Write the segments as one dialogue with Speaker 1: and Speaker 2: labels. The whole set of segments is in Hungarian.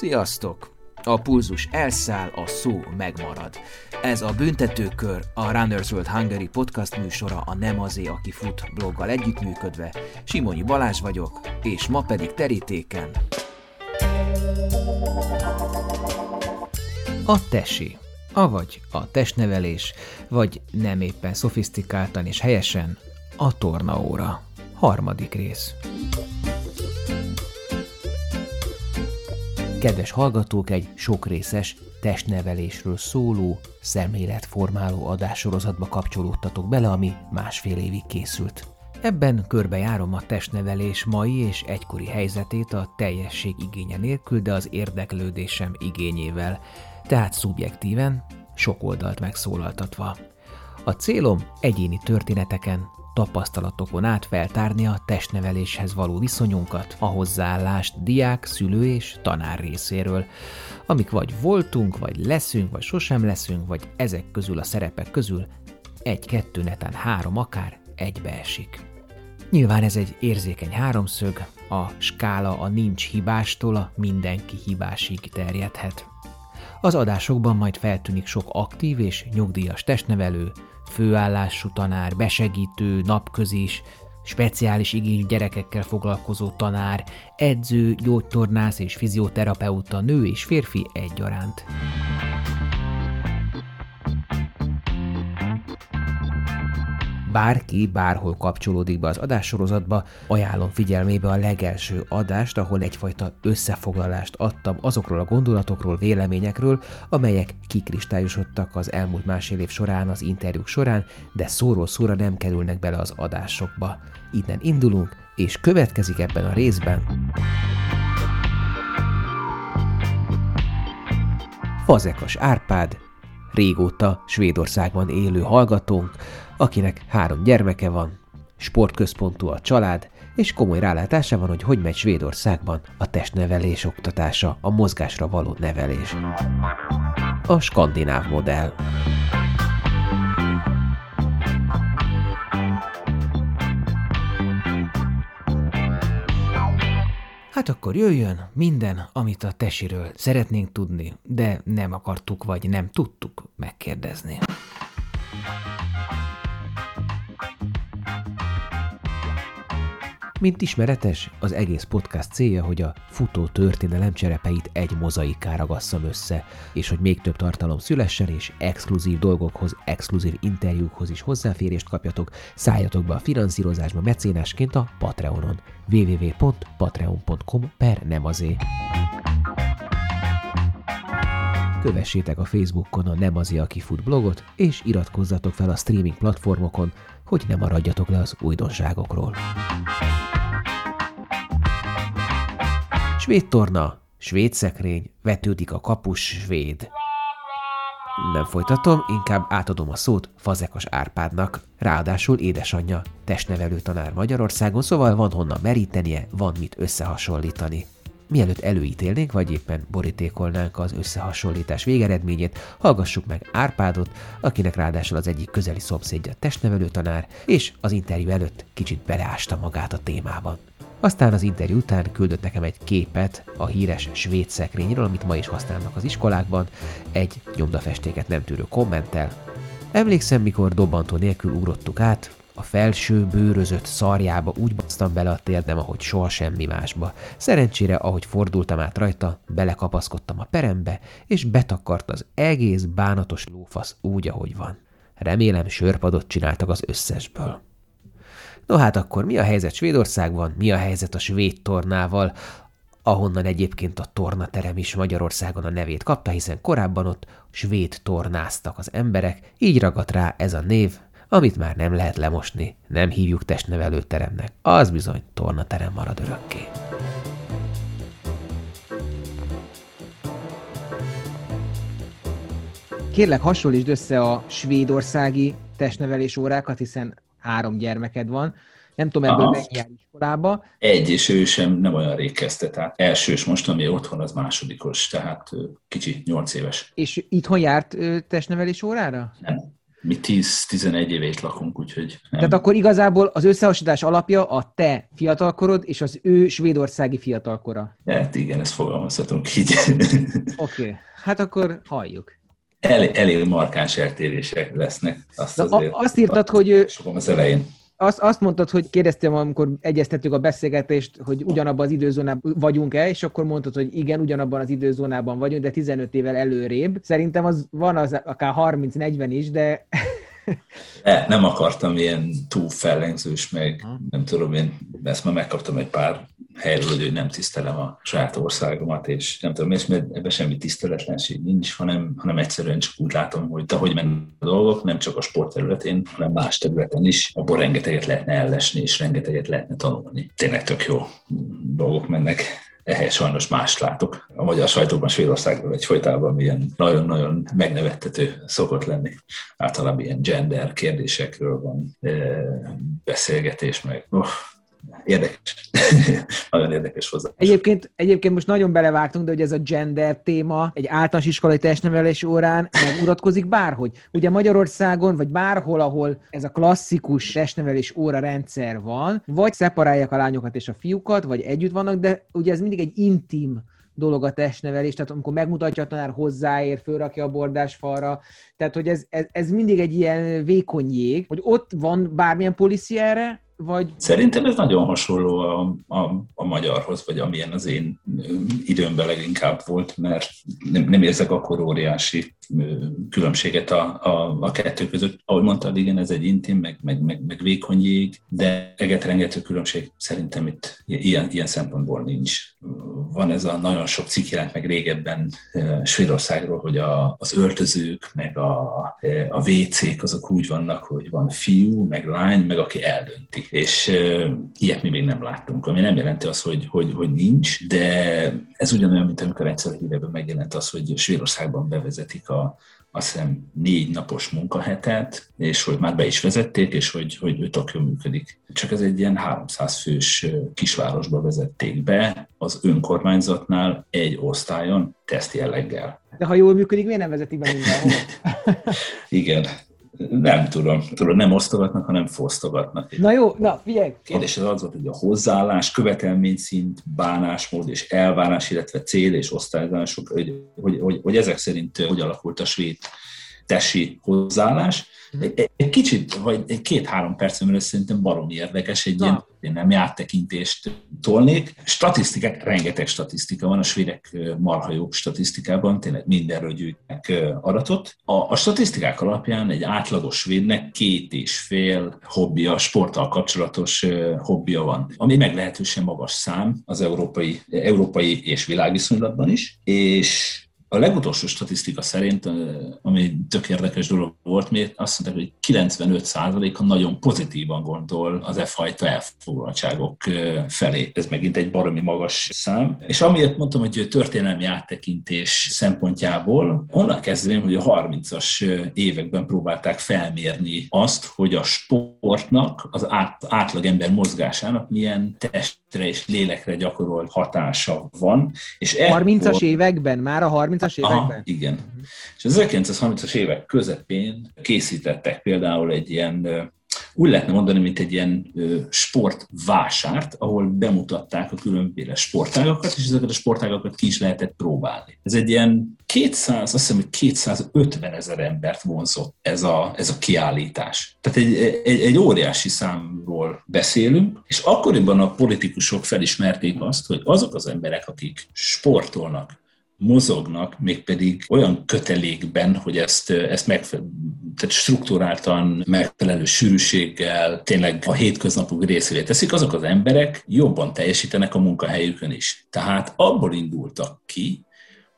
Speaker 1: Sziasztok! A pulzus elszáll, a szó megmarad. Ez a Büntetőkör, a Runners World Hungary podcast műsora a Nem azé, aki fut bloggal együttműködve. Simonyi Balázs vagyok, és ma pedig terítéken. A tesi, avagy a testnevelés, vagy nem éppen szofisztikáltan és helyesen a tornaóra. Harmadik rész. Kedves hallgatók, egy sokrészes testnevelésről szóló, szemléletformáló adássorozatba kapcsolódtatok bele, ami másfél évig készült. Ebben körbejárom a testnevelés mai és egykori helyzetét a teljesség igénye nélkül, de az érdeklődésem igényével, tehát szubjektíven, sok oldalt megszólaltatva. A célom egyéni történeteken, tapasztalatokon át feltárni a testneveléshez való viszonyunkat, a hozzáállást diák, szülő és tanár részéről, amik vagy voltunk, vagy leszünk, vagy sosem leszünk, vagy ezek közül a szerepek közül egy-kettő netán három akár egybeesik. Nyilván ez egy érzékeny háromszög, a skála a nincs hibástól a mindenki hibásig terjedhet. Az adásokban majd feltűnik sok aktív és nyugdíjas testnevelő, főállású tanár, besegítő, napközis, speciális igényű gyerekekkel foglalkozó tanár, edző, gyógytornász és fizioterapeuta, nő és férfi egyaránt. Bárki bárhol kapcsolódik be az adássorozatba, ajánlom figyelmébe a legelső adást, ahol egyfajta összefoglalást adtam azokról a gondolatokról, véleményekről, amelyek kikristályosodtak az elmúlt másfél év során, az interjúk során, de szóról szóra nem kerülnek bele az adásokba. Innen indulunk, és következik ebben a részben. Fazekas Árpád, régóta Svédországban élő hallgatónk, akinek három gyermeke van, sportközpontú a család, és komoly rálátása van, hogy hogy megy Svédországban a testnevelés oktatása, a mozgásra való nevelés. A skandináv modell. Hát akkor jöjjön minden, amit a tesiről szeretnénk tudni, de nem akartuk vagy nem tudtuk megkérdezni. Mint ismeretes, az egész podcast célja, hogy a futó történelem cserepeit egy mozaikára gasszam össze, és hogy még több tartalom szülessen, és exkluzív dolgokhoz, exkluzív interjúkhoz is hozzáférést kapjatok, szálljatok be a finanszírozásba mecénásként a Patreonon www.patreon.com per nem. Kövessétek a Facebookon a Nem azé, aki fut blogot, és iratkozzatok fel a streaming platformokon, hogy ne maradjatok le az újdonságokról. Svéd torna, svéd szekrény, vetődik a kapus svéd. Nem folytatom, inkább átadom a szót Fazekas Árpádnak, ráadásul édesanyja, testnevelő tanár Magyarországon, szóval van honnan merítenie, van mit összehasonlítani. Mielőtt előítélnénk, vagy éppen borítékolnánk az összehasonlítás végeredményét, hallgassuk meg Árpádot, akinek ráadásul az egyik közeli szomszédja testnevelő tanár, és az interjú előtt kicsit beleásta magát a témában. Aztán az interjú után küldött nekem egy képet a híres svéd szekrényről, amit ma is használnak az iskolákban, egy nyomdafestéket nem tűrő kommentel. Emlékszem, mikor dobbantó nélkül ugrottuk át, a felső bőrözött szarjába úgy basztam bele a térdem, ahogy soha semmi másba. Szerencsére, ahogy fordultam át rajta, belekapaszkodtam a perembe, és betakart az egész bánatos lófasz úgy, ahogy van. Remélem sörpadot csináltak az összesből. No hát akkor mi a helyzet Svédországban, mi a helyzet a svéd tornával, ahonnan egyébként a tornaterem is Magyarországon a nevét kapta, hiszen korábban ott svéd tornáztak az emberek, így ragadt rá ez a név, amit már nem lehet lemosni, nem hívjuk testnevelőteremnek, az bizony tornaterem marad örökké.
Speaker 2: Kérlek, hasonlítsd össze a svédországi testnevelés órákat, hiszen három gyermeked van. Nem tudom, ebből mennyi jár iskolába.
Speaker 3: Egy, és ő sem nem olyan rég kezdte, tehát elsős most, ami otthon, az másodikos, tehát kicsi, nyolc éves.
Speaker 2: És itthon járt testnevelés órára?
Speaker 3: Nem. Mi 10-11 évét lakunk, úgyhogy
Speaker 2: nem. Tehát akkor igazából az összehasonlítás alapja a te fiatalkorod és az ő svédországi fiatalkora.
Speaker 3: Hát igen, ezt fogalmazhatunk így.
Speaker 2: Oké, okay. hát akkor halljuk.
Speaker 3: El, elég markáns eltérések lesznek.
Speaker 2: Azt, azért, azt írtad, hogy...
Speaker 3: Sokan az elején
Speaker 2: azt, azt mondtad, hogy kérdeztem, amikor egyeztettük a beszélgetést, hogy ugyanabban az időzónában vagyunk-e, és akkor mondtad, hogy igen, ugyanabban az időzónában vagyunk, de 15 évvel előrébb. Szerintem az van az akár 30-40 is, de
Speaker 3: ne, nem akartam ilyen túl fellengzős, meg nem tudom, én ezt már megkaptam egy pár helyről, hogy nem tisztelem a saját országomat, és nem tudom, és mert ebben semmi tiszteletlenség nincs, hanem, hanem egyszerűen csak úgy látom, hogy ahogy mennek a dolgok, nem csak a sport területén, hanem más területen is, abból rengeteget lehetne ellesni, és rengeteget lehetne tanulni. Tényleg tök jó dolgok mennek ehhez sajnos mást látok. A magyar sajtóban Svédországban egyfolytában milyen nagyon-nagyon megnevettető szokott lenni. Általában ilyen gender kérdésekről van eh, beszélgetés, meg oh, érdekes. nagyon érdekes hozzá.
Speaker 2: Egyébként, egyébként most nagyon belevágtunk, de hogy ez a gender téma egy általános iskolai testnevelés órán meguratkozik bárhogy. Ugye Magyarországon, vagy bárhol, ahol ez a klasszikus testnevelés óra rendszer van, vagy szeparálják a lányokat és a fiúkat, vagy együtt vannak, de ugye ez mindig egy intim dolog a testnevelés, tehát amikor megmutatja a tanár, hozzáér, fölrakja a bordásfalra, tehát hogy ez, ez, ez mindig egy ilyen vékony jég, hogy ott van bármilyen policy erre, vagy...
Speaker 3: Szerintem ez nagyon hasonló a, a, a magyarhoz, vagy amilyen az én időmben leginkább volt, mert nem, nem érzek akkor óriási különbséget a, a, a kettő között. Ahogy mondtad, igen, ez egy intim, meg, meg, meg, meg vékony jég, de egetrengető különbség szerintem itt ilyen, ilyen szempontból nincs. Van ez a nagyon sok cikk jelent meg régebben Svédországról, hogy a, az öltözők, meg a, a WC-k azok úgy vannak, hogy van fiú, meg lány, meg aki eldönti. És uh, ilyet mi még nem láttunk, ami nem jelenti azt, hogy, hogy, hogy nincs, de ez ugyanolyan, mint amikor egyszer híreben megjelent az, hogy Svédországban bevezetik a, azt hiszem négy napos munkahetet, és hogy már be is vezették, és hogy, hogy tök jól működik. Csak ez egy ilyen 300 fős kisvárosba vezették be, az önkormányzatnál egy osztályon teszt jelleggel.
Speaker 2: De ha jól működik, miért nem vezetik be mindenhol?
Speaker 3: Igen, nem tudom, tudom, nem osztogatnak, hanem fosztogatnak.
Speaker 2: Na jó, na figyelj!
Speaker 3: Kérdés az az volt, hogy a hozzáállás, követelményszint, bánásmód és elvárás, illetve cél és osztályzások, hogy, hogy, hogy, hogy ezek szerint hogy alakult a svéd tesi hozzáállás. Mhm. Egy, egy kicsit, vagy egy két-három percen belül szerintem baromi érdekes, egy Na. ilyen nem áttekintést tolnék. Statisztikák, rengeteg statisztika van, a svédek marha jó statisztikában, tényleg mindenről gyűjtnek adatot. A, a statisztikák alapján egy átlagos svédnek két és fél hobbija, sporttal kapcsolatos hobbija van, ami meglehetősen magas szám az európai, európai és világviszonylatban is, és a legutolsó statisztika szerint, ami tök érdekes dolog volt, még azt mondták, hogy 95%-a nagyon pozitívan gondol az e fajta elfoglaltságok felé. Ez megint egy baromi magas szám. És amiért mondtam, hogy történelmi áttekintés szempontjából, onnan kezdeném, hogy a 30-as években próbálták felmérni azt, hogy a sportnak, az át, átlagember mozgásának milyen testre és lélekre gyakorolt hatása van.
Speaker 2: És 30-as években? Már a 30 30-as években? Aha,
Speaker 3: igen. És az 1930-as évek közepén készítettek például egy ilyen úgy lehetne mondani, mint egy ilyen sportvásárt, ahol bemutatták a különböző sportágakat, és ezeket a sportágakat ki is lehetett próbálni. Ez egy ilyen 200, azt hiszem, hogy 250 ezer embert vonzott ez a, ez a kiállítás. Tehát egy, egy, egy óriási számról beszélünk, és akkoriban a politikusok felismerték azt, hogy azok az emberek, akik sportolnak, mozognak, mégpedig olyan kötelékben, hogy ezt, ezt megfe- tehát struktúráltan, megfelelő sűrűséggel, tényleg a hétköznapok részévé teszik, azok az emberek jobban teljesítenek a munkahelyükön is. Tehát abból indultak ki,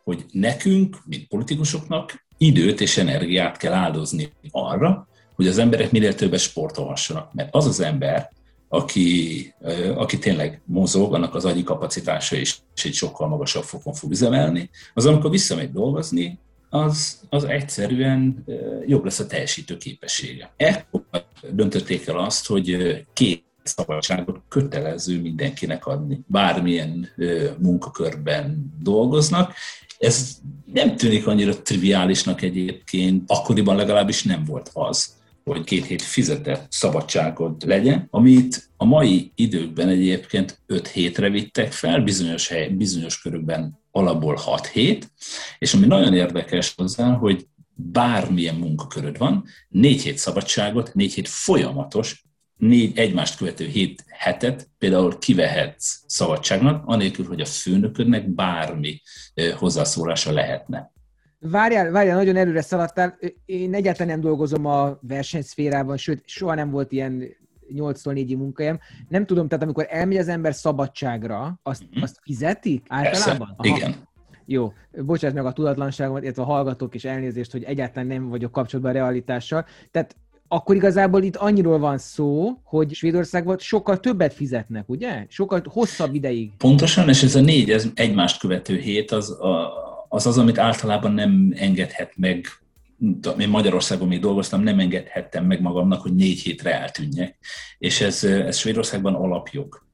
Speaker 3: hogy nekünk, mint politikusoknak időt és energiát kell áldozni arra, hogy az emberek minél többet sportolhassanak. Mert az az ember, aki, aki tényleg mozog, annak az agyi kapacitása is egy sokkal magasabb fokon fog üzemelni, az amikor visszamegy dolgozni, az, az egyszerűen jobb lesz a teljesítő képessége. Ekkor döntötték el azt, hogy két szabadságot kötelező mindenkinek adni, bármilyen munkakörben dolgoznak. Ez nem tűnik annyira triviálisnak egyébként, akkoriban legalábbis nem volt az hogy két hét fizetett szabadságod legyen, amit a mai időkben egyébként 5 hétre vittek fel, bizonyos, hely, bizonyos körükben alapból 6 hét, és ami nagyon érdekes hozzá, hogy bármilyen munkaköröd van, négy hét szabadságot, négy hét folyamatos, négy egymást követő hét hetet például kivehetsz szabadságnak, anélkül, hogy a főnöködnek bármi hozzászólása lehetne.
Speaker 2: Várjál, várjál, nagyon előre szaladtál. Én egyáltalán nem dolgozom a versenyszférában, sőt, soha nem volt ilyen 8-tól 4 munkahelyem. Nem tudom, tehát amikor elmegy az ember szabadságra, azt, mm-hmm. azt fizetik általában?
Speaker 3: Persze, igen.
Speaker 2: Jó, bocsánat meg a tudatlanságomat, illetve a hallgatók és elnézést, hogy egyáltalán nem vagyok kapcsolatban a realitással. Tehát akkor igazából itt annyiról van szó, hogy Svédországban sokkal többet fizetnek, ugye? Sokkal hosszabb ideig.
Speaker 3: Pontosan, és ez a négy ez egymást követő hét az, a, az az, amit általában nem engedhet meg én Magyarországon még dolgoztam, nem engedhettem meg magamnak, hogy négy hétre eltűnjek. És ez, ez Svédországban alapjog.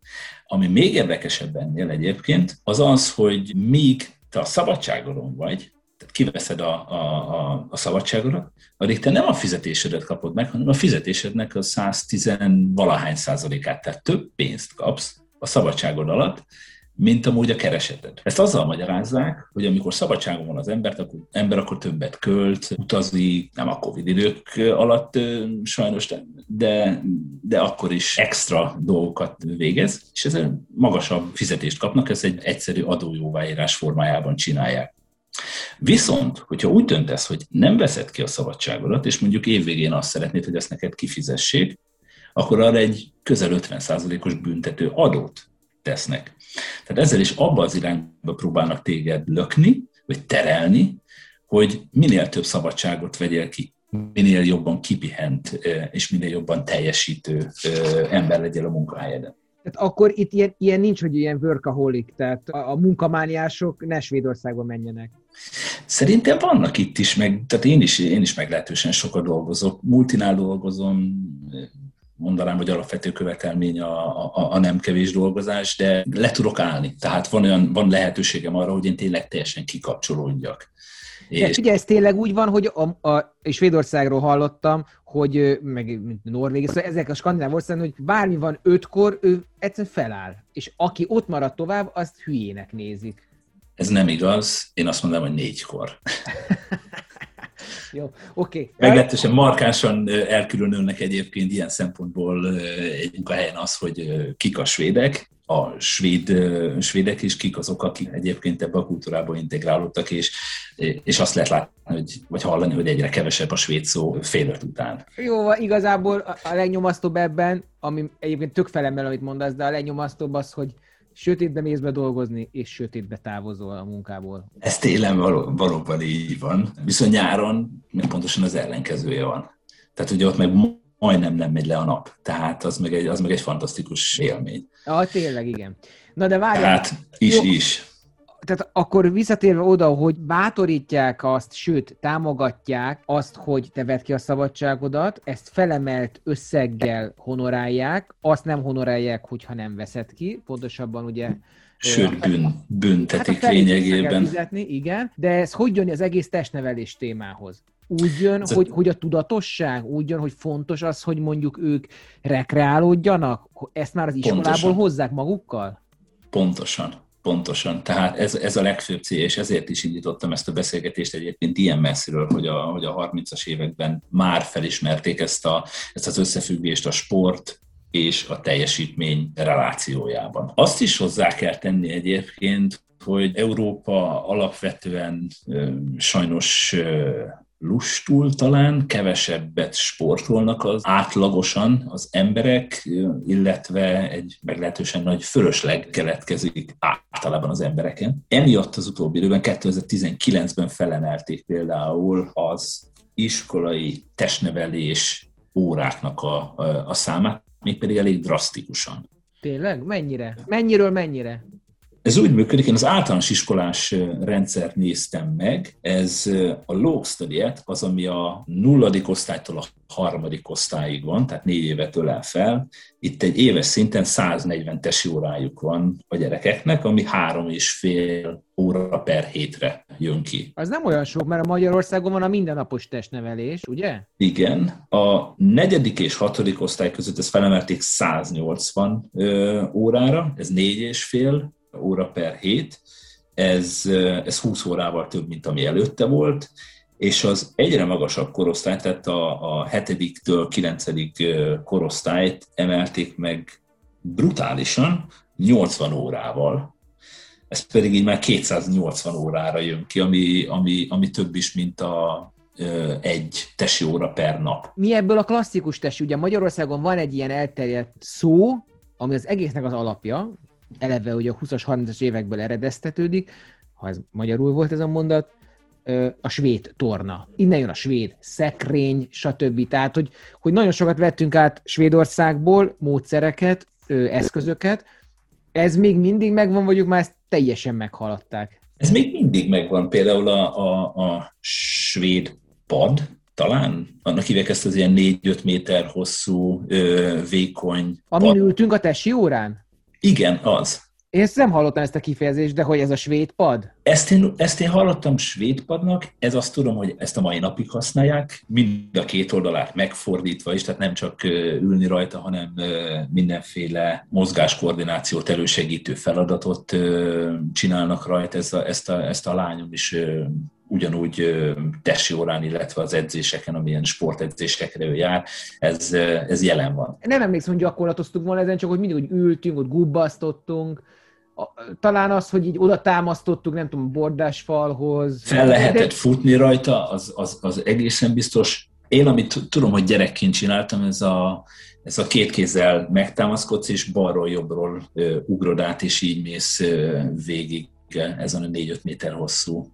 Speaker 3: Ami még érdekesebb ennél egyébként, az az, hogy míg te a szabadságodon vagy, tehát kiveszed a, a, a, a szabadságodat, addig te nem a fizetésedet kapod meg, hanem a fizetésednek a 110 valahány százalékát, tehát több pénzt kapsz a szabadságod alatt, mint amúgy a kereseted. Ezt azzal magyarázzák, hogy amikor szabadságon van az ember, akkor, ember akkor többet költ, utazik, nem a Covid idők alatt sajnos, de, de akkor is extra dolgokat végez, és ezzel magasabb fizetést kapnak, ez egy egyszerű adójóváírás formájában csinálják. Viszont, hogyha úgy döntesz, hogy nem veszed ki a szabadságodat, és mondjuk évvégén azt szeretnéd, hogy ezt neked kifizessék, akkor arra egy közel 50%-os büntető adót tesznek. Tehát ezzel is abba az irányba próbálnak téged lökni, vagy terelni, hogy minél több szabadságot vegyél ki, minél jobban kipihent és minél jobban teljesítő ember legyél a munkahelyeden.
Speaker 2: Tehát akkor itt ilyen, ilyen nincs, hogy ilyen workaholic, tehát a, a munkamániások ne Svédországba menjenek.
Speaker 3: Szerintem vannak itt is, meg, tehát én is, én is meglehetősen sokat dolgozok. Multinál dolgozom, mondanám, hogy alapvető követelmény a, a, a nem kevés dolgozás, de le tudok állni. Tehát van, olyan, van lehetőségem arra, hogy én tényleg teljesen kikapcsolódjak.
Speaker 2: És... ugye ez tényleg úgy van, hogy a, a, és Svédországról hallottam, hogy meg Norvégia, szóval ezek a skandináv országok, hogy bármi van ötkor, ő egyszerűen feláll. És aki ott marad tovább, azt hülyének nézik.
Speaker 3: Ez nem igaz, én azt mondom, hogy négykor.
Speaker 2: Jó, oké. Okay.
Speaker 3: Meglehetősen markánsan elkülönülnek egyébként ilyen szempontból egy munkahelyen az, hogy kik a svédek, a svéd, svédek is, kik azok, akik egyébként ebbe a kultúrába integrálódtak, és, és azt lehet látni, hogy, vagy hallani, hogy egyre kevesebb a svéd szó fél után.
Speaker 2: Jó, igazából a legnyomasztóbb ebben, ami egyébként tök felemmel, amit mondasz, de a legnyomasztóbb az, hogy sötétbe mész be dolgozni, és sötétbe távozol a munkából.
Speaker 3: Ez télen való, valóban így van. Viszont nyáron meg pontosan az ellenkezője van. Tehát ugye ott meg majdnem nem megy le a nap. Tehát az meg egy, az meg egy fantasztikus élmény.
Speaker 2: Ah, tényleg, igen. Na de várjál.
Speaker 3: Tehát is, jó, is
Speaker 2: tehát akkor visszatérve oda, hogy bátorítják azt, sőt, támogatják azt, hogy te vedd ki a szabadságodat, ezt felemelt összeggel honorálják, azt nem honorálják, hogyha nem veszed ki, pontosabban ugye
Speaker 3: Sőt, bűn, büntetik hát lényegében.
Speaker 2: Fizetni, igen, de ez hogy jön az egész testnevelés témához? Úgy jön, ez hogy, a... hogy a tudatosság, úgy jön, hogy fontos az, hogy mondjuk ők rekreálódjanak, ezt már az iskolából Pontosan. hozzák magukkal?
Speaker 3: Pontosan. Pontosan, tehát ez, ez a legfőbb cél, és ezért is indítottam ezt a beszélgetést egyébként ilyen messziről, hogy a, hogy a 30-as években már felismerték ezt, a, ezt az összefüggést a sport és a teljesítmény relációjában. Azt is hozzá kell tenni egyébként, hogy Európa alapvetően sajnos lustul talán, kevesebbet sportolnak az átlagosan az emberek, illetve egy meglehetősen nagy fölösleg keletkezik általában az embereken. Emiatt az utóbbi időben, 2019-ben felemelték például az iskolai testnevelés óráknak a, a, számát, mégpedig elég drasztikusan.
Speaker 2: Tényleg? Mennyire? Mennyiről mennyire?
Speaker 3: Ez úgy működik, én az általános iskolás rendszert néztem meg, ez a Log study az, ami a nulladik osztálytól a harmadik osztályig van, tehát négy évet ölel fel. Itt egy éves szinten 140 tesi órájuk van a gyerekeknek, ami három és fél óra per hétre jön ki.
Speaker 2: Az nem olyan sok, mert a Magyarországon van a mindennapos testnevelés, ugye?
Speaker 3: Igen. A negyedik és hatodik osztály között ezt felemelték 180 ö, órára, ez négy és fél óra per hét, ez, ez 20 órával több, mint ami előtte volt, és az egyre magasabb korosztály, tehát a, a hetediktől kilencedik korosztályt emelték meg brutálisan, 80 órával, ez pedig így már 280 órára jön ki, ami, ami, ami több is, mint a egy tesi óra per nap.
Speaker 2: Mi ebből a klasszikus tesi? Ugye Magyarországon van egy ilyen elterjedt szó, ami az egésznek az alapja, eleve ugye a 20-as, 30-as évekből eredeztetődik, ha ez magyarul volt ez a mondat, a svéd torna. Innen jön a svéd szekrény, stb. Tehát, hogy, hogy nagyon sokat vettünk át Svédországból módszereket, eszközöket. Ez még mindig megvan, vagy már ezt teljesen meghaladták?
Speaker 3: Ez még mindig megvan. Például a, a, a svéd pad, talán, annak hívják ezt az ilyen 4-5 méter hosszú, ö, vékony...
Speaker 2: Amin ültünk a tesi órán?
Speaker 3: Igen, az.
Speaker 2: Én ezt nem hallottam ezt a kifejezést, de hogy ez a svéd pad?
Speaker 3: Ezt én, ezt én hallottam svéd padnak, ez azt tudom, hogy ezt a mai napig használják, mind a két oldalát megfordítva is, tehát nem csak ülni rajta, hanem mindenféle mozgáskoordinációt elősegítő feladatot csinálnak rajta, ezt a, ezt a, ezt a lányom is ugyanúgy tesi órán, illetve az edzéseken, amilyen sportedzésekre ő jár, ez, ez jelen van.
Speaker 2: Nem emlékszem, hogy gyakorlatoztunk volna ezen, csak hogy mindig hogy ültünk, ott gubbasztottunk, talán az, hogy így oda támasztottuk, nem tudom, bordás falhoz.
Speaker 3: Fel lehetett futni rajta, az, az, az egészen biztos. Én, amit tudom, hogy gyerekként csináltam, ez a, ez a két kézzel megtámaszkodsz, és balról jobbról ugrod át, és így mész végig ezen a 4-5 méter hosszú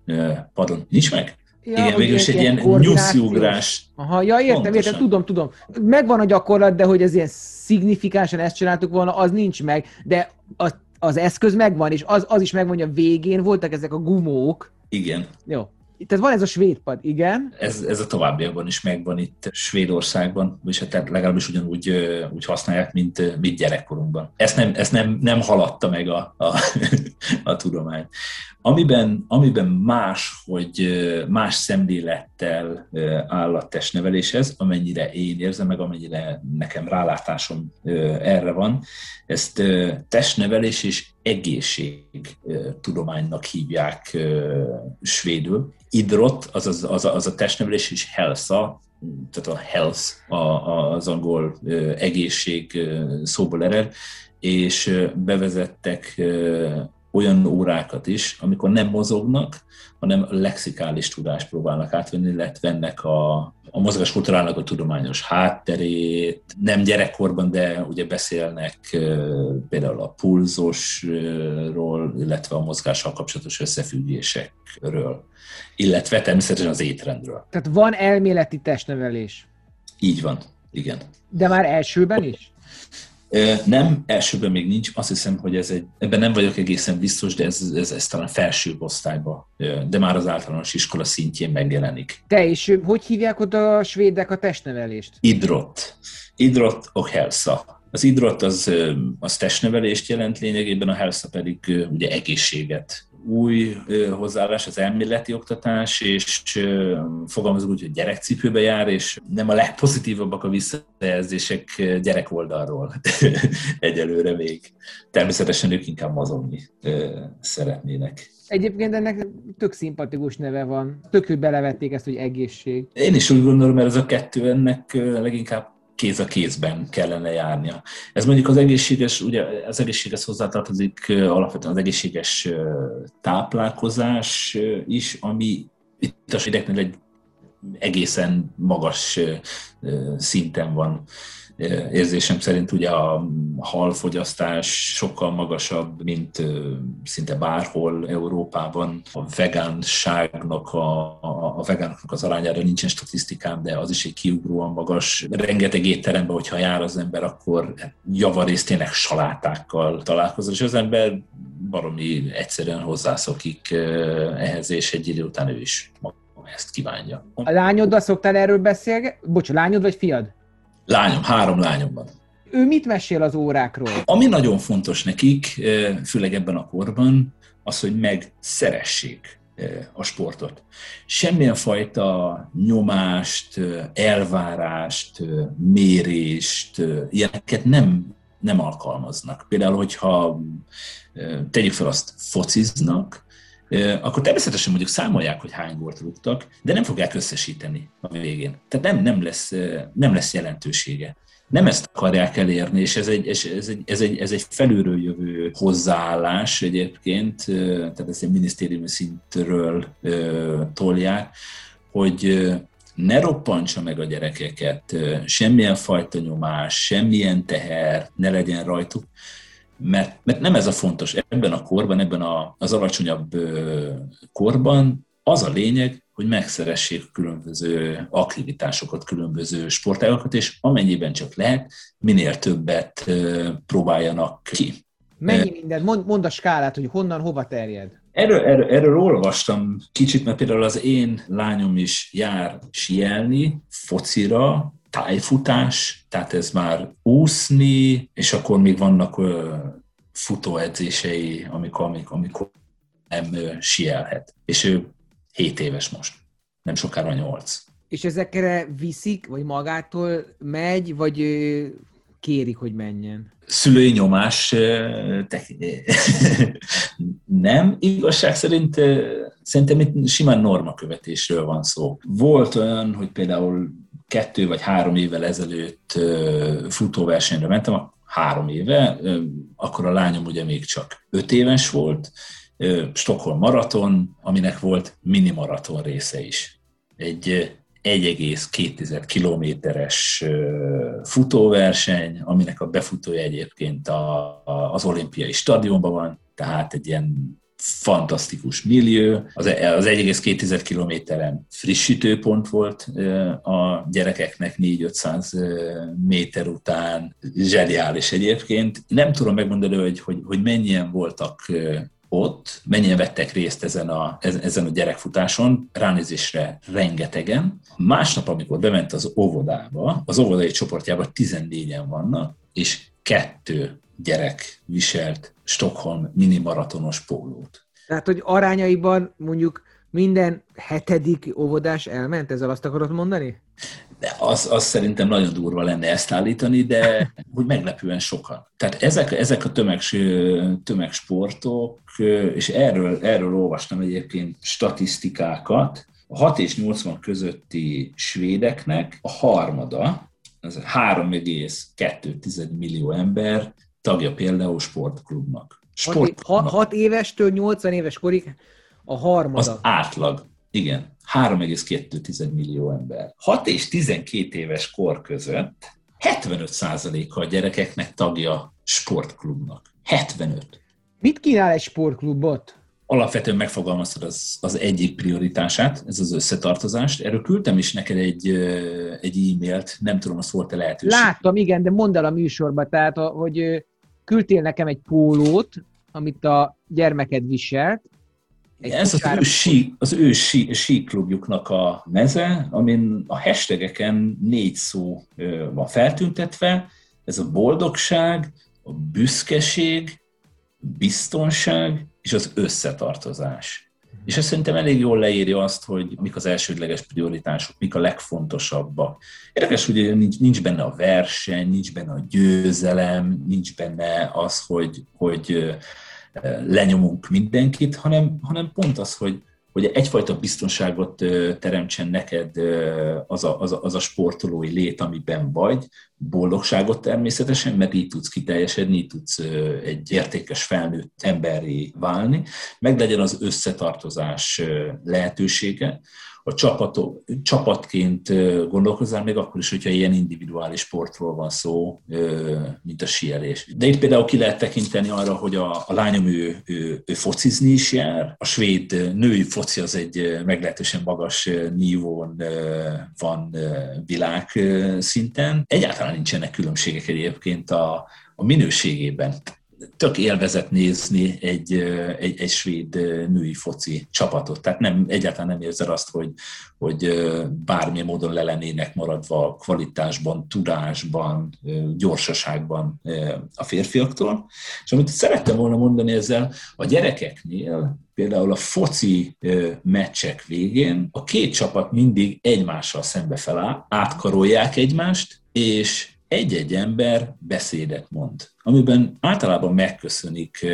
Speaker 3: padon. Nincs meg? Ja, Igen, végülis egy ilyen nyusziugrás.
Speaker 2: Aha, ja, értem, Pontosan. értem, tudom, tudom. Megvan a gyakorlat, de hogy ez ilyen szignifikánsan ezt csináltuk volna, az nincs meg, de az, az eszköz megvan, és az, az is megvan, hogy a végén voltak ezek a gumók.
Speaker 3: Igen.
Speaker 2: Jó. Tehát van ez a svéd pad, igen.
Speaker 3: Ez, ez a továbbiakban is megvan itt Svédországban, és hát legalábbis ugyanúgy úgy használják, mint, mint gyerekkorunkban. Ezt nem, ezt nem, nem haladta meg a, a, a tudomány. Amiben, amiben más, hogy más szemlélettel áll a testneveléshez, amennyire én érzem, meg amennyire nekem rálátásom erre van, ezt testnevelés és egészség tudománynak hívják svédül. Idrot, az, az, az, az a testnevelés és health tehát a health az angol egészség szóból ered, és bevezettek olyan órákat is, amikor nem mozognak, hanem lexikális tudást próbálnak átvenni, illetve vennek a, a mozgáskultúrának a tudományos hátterét. Nem gyerekkorban, de ugye beszélnek például a pulzosról, illetve a mozgással kapcsolatos összefüggésekről, illetve természetesen az étrendről.
Speaker 2: Tehát van elméleti testnevelés.
Speaker 3: Így van, igen.
Speaker 2: De már elsőben is?
Speaker 3: Nem, elsőben még nincs, azt hiszem, hogy ez egy, ebben nem vagyok egészen biztos, de ez, ez, ez talán felső osztályba, de már az általános iskola szintjén megjelenik.
Speaker 2: Te is, hogy hívják oda a svédek a testnevelést?
Speaker 3: Idrott. Idrott och hälsa. Az idrott az, az testnevelést jelent lényegében, a helsza pedig ugye egészséget új hozzáállás az elméleti oktatás, és fogalmazunk úgy, hogy gyerekcipőbe jár, és nem a legpozitívabbak a visszajelzések gyerek oldalról egyelőre még. Természetesen ők inkább mozogni szeretnének.
Speaker 2: Egyébként ennek tök szimpatikus neve van. Tök, hogy belevették ezt, hogy egészség.
Speaker 3: Én is úgy gondolom, mert ez a kettő ennek leginkább kéz a kézben kellene járnia. Ez mondjuk az egészséges, ugye az egészséges hozzátartozik alapvetően az egészséges táplálkozás is, ami itt a svédeknél egy egészen magas szinten van érzésem szerint ugye a halfogyasztás sokkal magasabb, mint szinte bárhol Európában. A vegánságnak, a, a, vegánoknak az arányára nincsen statisztikám, de az is egy kiugróan magas. Rengeteg étteremben, hogyha jár az ember, akkor javarészt tényleg salátákkal találkozol, és az ember baromi egyszerűen hozzászokik ehhez, és egy idő után ő is ezt kívánja.
Speaker 2: A lányoddal szoktál erről beszélni? Bocs, lányod vagy fiad?
Speaker 3: Lányom, három lányom van.
Speaker 2: Ő mit mesél az órákról?
Speaker 3: Ami nagyon fontos nekik, főleg ebben a korban, az, hogy megszeressék a sportot. Semmilyen fajta nyomást, elvárást, mérést, ilyeneket nem, nem alkalmaznak. Például, hogyha tegyük fel azt, fociznak, akkor természetesen mondjuk számolják, hogy hány gólt rúgtak, de nem fogják összesíteni a végén. Tehát nem, nem, lesz, nem lesz jelentősége nem ezt akarják elérni, és ez egy, ez egy, ez egy, ez egy felülről jövő hozzáállás egyébként, tehát ezt egy minisztériumi szintről tolják, hogy ne roppantsa meg a gyerekeket, semmilyen fajta nyomás, semmilyen teher ne legyen rajtuk, mert, mert nem ez a fontos. Ebben a korban, ebben a, az alacsonyabb korban az a lényeg, hogy megszeressék különböző aktivitásokat, különböző sportágokat, és amennyiben csak lehet, minél többet próbáljanak ki.
Speaker 2: Mennyi mindent? Mond, mond a skálát, hogy honnan, hova terjed.
Speaker 3: Erről, erről, erről olvastam kicsit, mert például az én lányom is jár sielni, focira, tájfutás, tehát ez már úszni, és akkor még vannak ö, futóedzései, amikor, amikor, amikor nem ö, sielhet. És ő 7 éves most, nem sokára 8.
Speaker 2: És ezekre viszik, vagy magától megy, vagy kérik, hogy menjen?
Speaker 3: Szülői nyomás te, nem. Igazság szerint szerintem itt simán normakövetésről van szó. Volt olyan, hogy például kettő vagy három évvel ezelőtt futóversenyre mentem, három éve, akkor a lányom ugye még csak öt éves volt, Stockholm maraton, aminek volt mini maraton része is. Egy 1,2 kilométeres futóverseny, aminek a befutója egyébként a, az olimpiai stadionban van, tehát egy ilyen fantasztikus millió. Az, az 1,2 kilométeren frissítőpont volt a gyerekeknek 4-500 méter után. Zseniális egyébként. Nem tudom megmondani, hogy, hogy, hogy mennyien voltak ott, mennyien vettek részt ezen a, ezen a gyerekfutáson, ránézésre rengetegen. Másnap, amikor bement az óvodába, az óvodai csoportjában 14-en vannak, és kettő gyerek viselt Stockholm mini maratonos pólót.
Speaker 2: Tehát, hogy arányaiban mondjuk minden hetedik óvodás elment, ezzel azt akarod mondani?
Speaker 3: De az, az szerintem nagyon durva lenne ezt állítani, de hogy meglepően sokan. Tehát ezek, ezek a tömegs, tömegsportok, és erről, erről olvastam egyébként statisztikákat, a 6 és 80 közötti svédeknek a harmada, ez 3,2 millió ember tagja például sportklubnak.
Speaker 2: sportklubnak. 6 évestől 80 éves korig a harmada.
Speaker 3: Az átlag, igen. 3,2 millió ember. 6 és 12 éves kor között 75%-a a gyerekeknek tagja sportklubnak. 75.
Speaker 2: Mit kínál egy sportklubot?
Speaker 3: Alapvetően megfogalmaztad az, az egyik prioritását, ez az összetartozást. Erről küldtem is neked egy, egy e-mailt, nem tudom, az volt-e lehetőség.
Speaker 2: Láttam, igen, de mondd el a műsorba, tehát, hogy küldtél nekem egy pólót, amit a gyermeked viselt,
Speaker 3: ez az ő, sí, az ő sí, sí klubjuknak a meze, amin a hashtageken négy szó van feltüntetve, ez a boldogság, a büszkeség, biztonság és az összetartozás. És ez szerintem elég jól leírja azt, hogy mik az elsődleges prioritások, mik a legfontosabbak. Érdekes, hogy nincs, nincs benne a verseny, nincs benne a győzelem, nincs benne az, hogy, hogy lenyomunk mindenkit, hanem, hanem pont az, hogy, hogy egyfajta biztonságot teremtsen neked az a, az, a, az a sportolói lét, amiben vagy, boldogságot természetesen, mert így tudsz kiteljesedni, így tudsz egy értékes felnőtt emberré válni, meg legyen az összetartozás lehetősége, a csapatok, csapatként gondolkozzál, még akkor is, hogyha ilyen individuális sportról van szó, mint a sielés. De itt például ki lehet tekinteni arra, hogy a, a lányom ő, ő, ő focizni is jár. A svéd női foci az egy meglehetősen magas nívón van világ szinten. Egyáltalán nincsenek különbségek egyébként a, a minőségében tök élvezet nézni egy, egy, egy svéd női foci csapatot. Tehát nem, egyáltalán nem érzed azt, hogy, hogy bármilyen módon le lennének maradva kvalitásban, tudásban, gyorsaságban a férfiaktól. És amit szerettem volna mondani ezzel, a gyerekeknél például a foci meccsek végén a két csapat mindig egymással szembe feláll, átkarolják egymást, és egy-egy ember beszédet mond, amiben általában megköszönik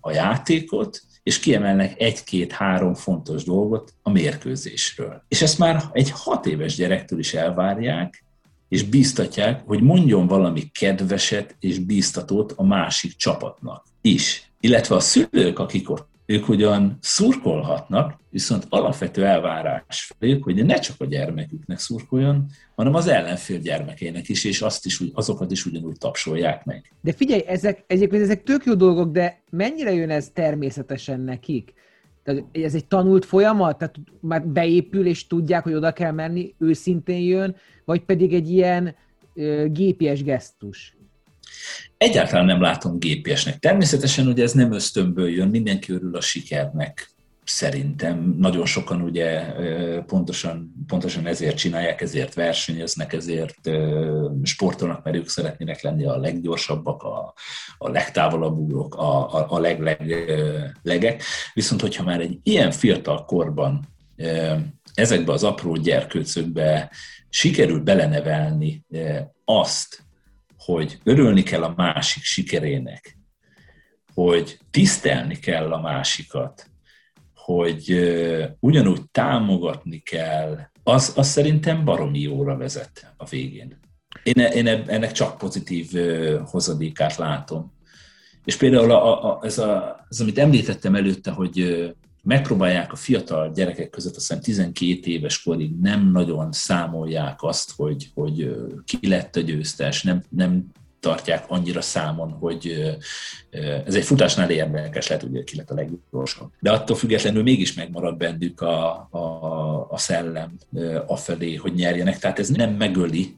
Speaker 3: a játékot, és kiemelnek egy-két-három fontos dolgot a mérkőzésről. És ezt már egy hat éves gyerektől is elvárják, és bíztatják, hogy mondjon valami kedveset és bíztatót a másik csapatnak is. Illetve a szülők, akik ott ők ugyan szurkolhatnak, viszont alapvető elvárás felük, hogy ne csak a gyermeküknek szurkoljon, hanem az ellenfél gyermekének is, és azt is, azokat is ugyanúgy tapsolják meg.
Speaker 2: De figyelj, ezek, egyébként ezek tök jó dolgok, de mennyire jön ez természetesen nekik? Tehát ez egy tanult folyamat? Tehát már beépül, és tudják, hogy oda kell menni, őszintén jön, vagy pedig egy ilyen gépies gesztus?
Speaker 3: Egyáltalán nem látom gépiesnek. Természetesen ugye ez nem ösztönből jön, mindenki örül a sikernek, szerintem. Nagyon sokan ugye pontosan, pontosan ezért csinálják, ezért versenyeznek, ezért sportolnak, mert ők szeretnének lenni a leggyorsabbak, a, a legtávolabb ugrók, a, a, a leglegek. Viszont, hogyha már egy ilyen fiatal korban ezekbe az apró gyerkőcökbe sikerül belenevelni azt, hogy örülni kell a másik sikerének, hogy tisztelni kell a másikat, hogy ugyanúgy támogatni kell, az, az szerintem baromi jóra vezet a végén. Én, én ennek csak pozitív hozadékát látom. És például a, a, ez, a, ez, amit említettem előtte, hogy megpróbálják a fiatal gyerekek között, azt hiszem 12 éves korig nem nagyon számolják azt, hogy, hogy ki lett a győztes, nem, nem tartják annyira számon, hogy ez egy futásnál érdekes lehet, hogy ki lett a leggyorsabb. De attól függetlenül mégis megmarad bennük a, a, a szellem afelé, hogy nyerjenek. Tehát ez nem megöli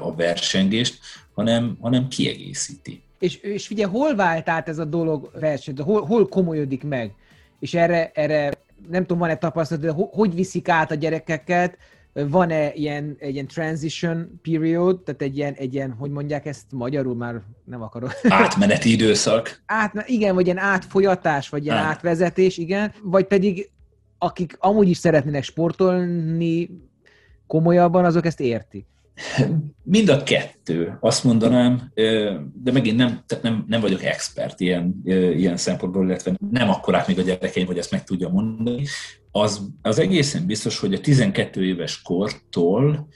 Speaker 3: a versengést, hanem, hanem kiegészíti.
Speaker 2: És, és figyelj, hol vált át ez a dolog versenyt? Hol, hol komolyodik meg? És erre, erre nem tudom, van-e tapasztalat, de hogy viszik át a gyerekeket, van-e ilyen, egy ilyen transition period, tehát egy ilyen, egy ilyen, hogy mondják ezt magyarul, már nem akarok.
Speaker 3: Átmeneti időszak.
Speaker 2: Át, igen, vagy ilyen átfolyatás, vagy ilyen Át. átvezetés, igen, vagy pedig akik amúgy is szeretnének sportolni komolyabban, azok ezt értik.
Speaker 3: Mind a kettő, azt mondanám, de megint nem, tehát nem, nem vagyok expert ilyen, ilyen szempontból, illetve nem akkorák még a gyerekeim, hogy ezt meg tudja mondani. Az, az egészen biztos, hogy a 12 éves kortól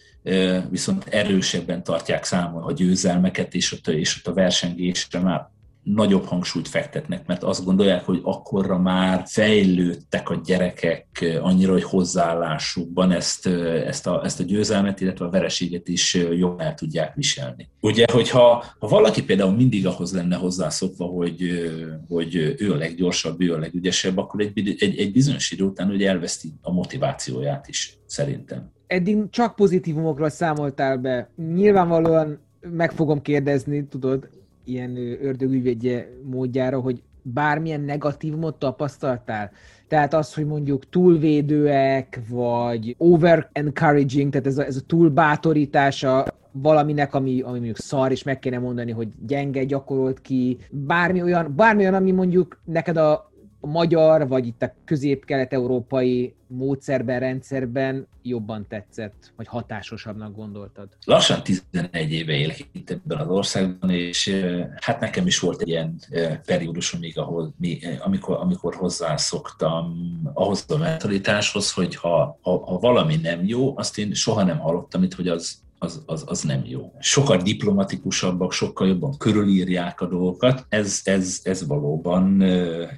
Speaker 3: viszont erősebben tartják számon a győzelmeket, és ott, és ott a versengésre már nagyobb hangsúlyt fektetnek, mert azt gondolják, hogy akkorra már fejlődtek a gyerekek annyira, hogy hozzáállásukban ezt, ezt, a, ezt a győzelmet, illetve a vereséget is jól el tudják viselni. Ugye, hogyha ha valaki például mindig ahhoz lenne hozzászokva, hogy, hogy ő a leggyorsabb, ő a legügyesebb, akkor egy, egy, egy bizonyos idő után ugye elveszti a motivációját is, szerintem.
Speaker 2: Eddig csak pozitívumokról számoltál be. Nyilvánvalóan meg fogom kérdezni, tudod, ilyen ördögügyvédje módjára, hogy bármilyen negatívumot tapasztaltál? Tehát az, hogy mondjuk túlvédőek, vagy over encouraging, tehát ez a, ez a túl bátorítása valaminek, ami, ami mondjuk szar, és meg kéne mondani, hogy gyenge, gyakorolt ki, bármi olyan, bármi olyan, ami mondjuk neked a, a magyar, vagy itt a közép-kelet-európai módszerben, rendszerben jobban tetszett, vagy hatásosabbnak gondoltad?
Speaker 3: Lassan 11 éve élek itt ebben az országban, és hát nekem is volt egy ilyen periódusom még, ahol mi, amikor, amikor hozzászoktam ahhoz a mentalitáshoz, hogy ha, ha, ha valami nem jó, azt én soha nem hallottam itt, hogy az az, az, az nem jó. Sokkal diplomatikusabbak, sokkal jobban körülírják a dolgokat. Ez, ez, ez valóban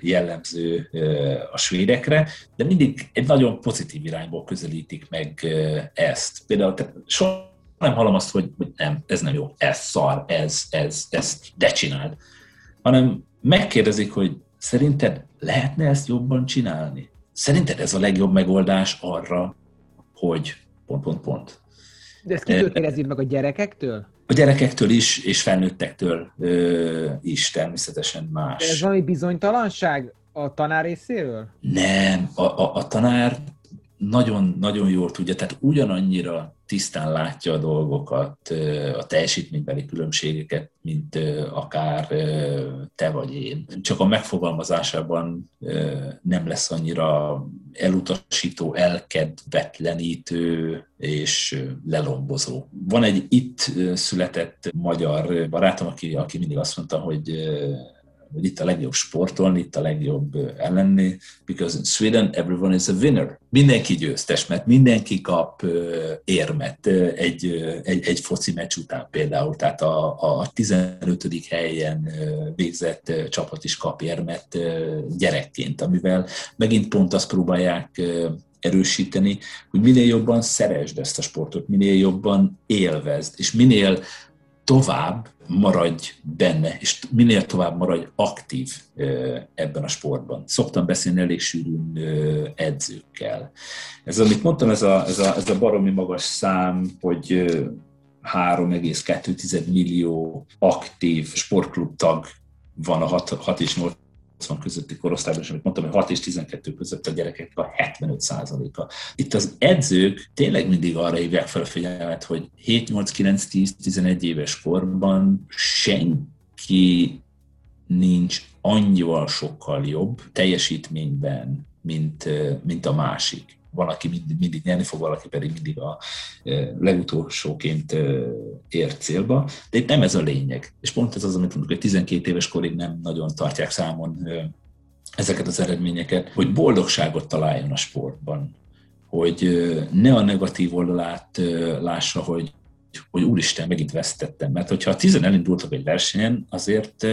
Speaker 3: jellemző a svédekre, de mindig egy nagyon pozitív irányból közelítik meg ezt. Például soha nem hallom azt, hogy, hogy nem, ez nem jó, ez szar, ez, ez, ezt de csináld. Hanem megkérdezik, hogy szerinted lehetne ezt jobban csinálni? Szerinted ez a legjobb megoldás arra, hogy pont, pont, pont
Speaker 2: De ezt kitől kérdezi meg a gyerekektől?
Speaker 3: A gyerekektől is, és felnőttektől ö, is természetesen más.
Speaker 2: De ez valami bizonytalanság a tanár részéről?
Speaker 3: Nem, a, a, a tanár nagyon-nagyon jól tudja, tehát ugyanannyira tisztán látja a dolgokat, a teljesítménybeli különbségeket, mint akár te vagy én. Csak a megfogalmazásában nem lesz annyira elutasító, elkedvetlenítő és lelombozó. Van egy itt született magyar barátom, aki, aki mindig azt mondta, hogy hogy itt a legjobb sportolni, itt a legjobb ellenni, because in Sweden everyone is a winner. Mindenki győztes, mert mindenki kap érmet egy, egy, egy foci meccs után például, tehát a, a 15. helyen végzett csapat is kap érmet gyerekként, amivel megint pont azt próbálják erősíteni, hogy minél jobban szeresd ezt a sportot, minél jobban élvezd, és minél tovább maradj benne, és minél tovább maradj aktív ebben a sportban. Szoktam beszélni elég sűrűn edzőkkel. Ez, amit mondtam, ez a, ez a, ez a baromi magas szám, hogy 3,2 millió aktív sportklub tag van a 6, 6 és 8 80 közötti korosztályban, és amit mondtam, hogy 6 és 12 között a gyerekek a 75 a Itt az edzők tényleg mindig arra hívják fel a figyelmet, hogy 7, 8, 9, 10, 11 éves korban senki nincs annyival sokkal jobb teljesítményben, mint, mint a másik valaki mindig, mindig nyerni fog, valaki pedig mindig a legutolsóként ér célba. De itt nem ez a lényeg. És pont ez az, amit mondjuk, hogy 12 éves korig nem nagyon tartják számon ezeket az eredményeket, hogy boldogságot találjon a sportban, hogy ne a negatív oldalát lássa, hogy hogy úristen, megint vesztettem. Mert hogyha a tizen elindultak egy versenyen, azért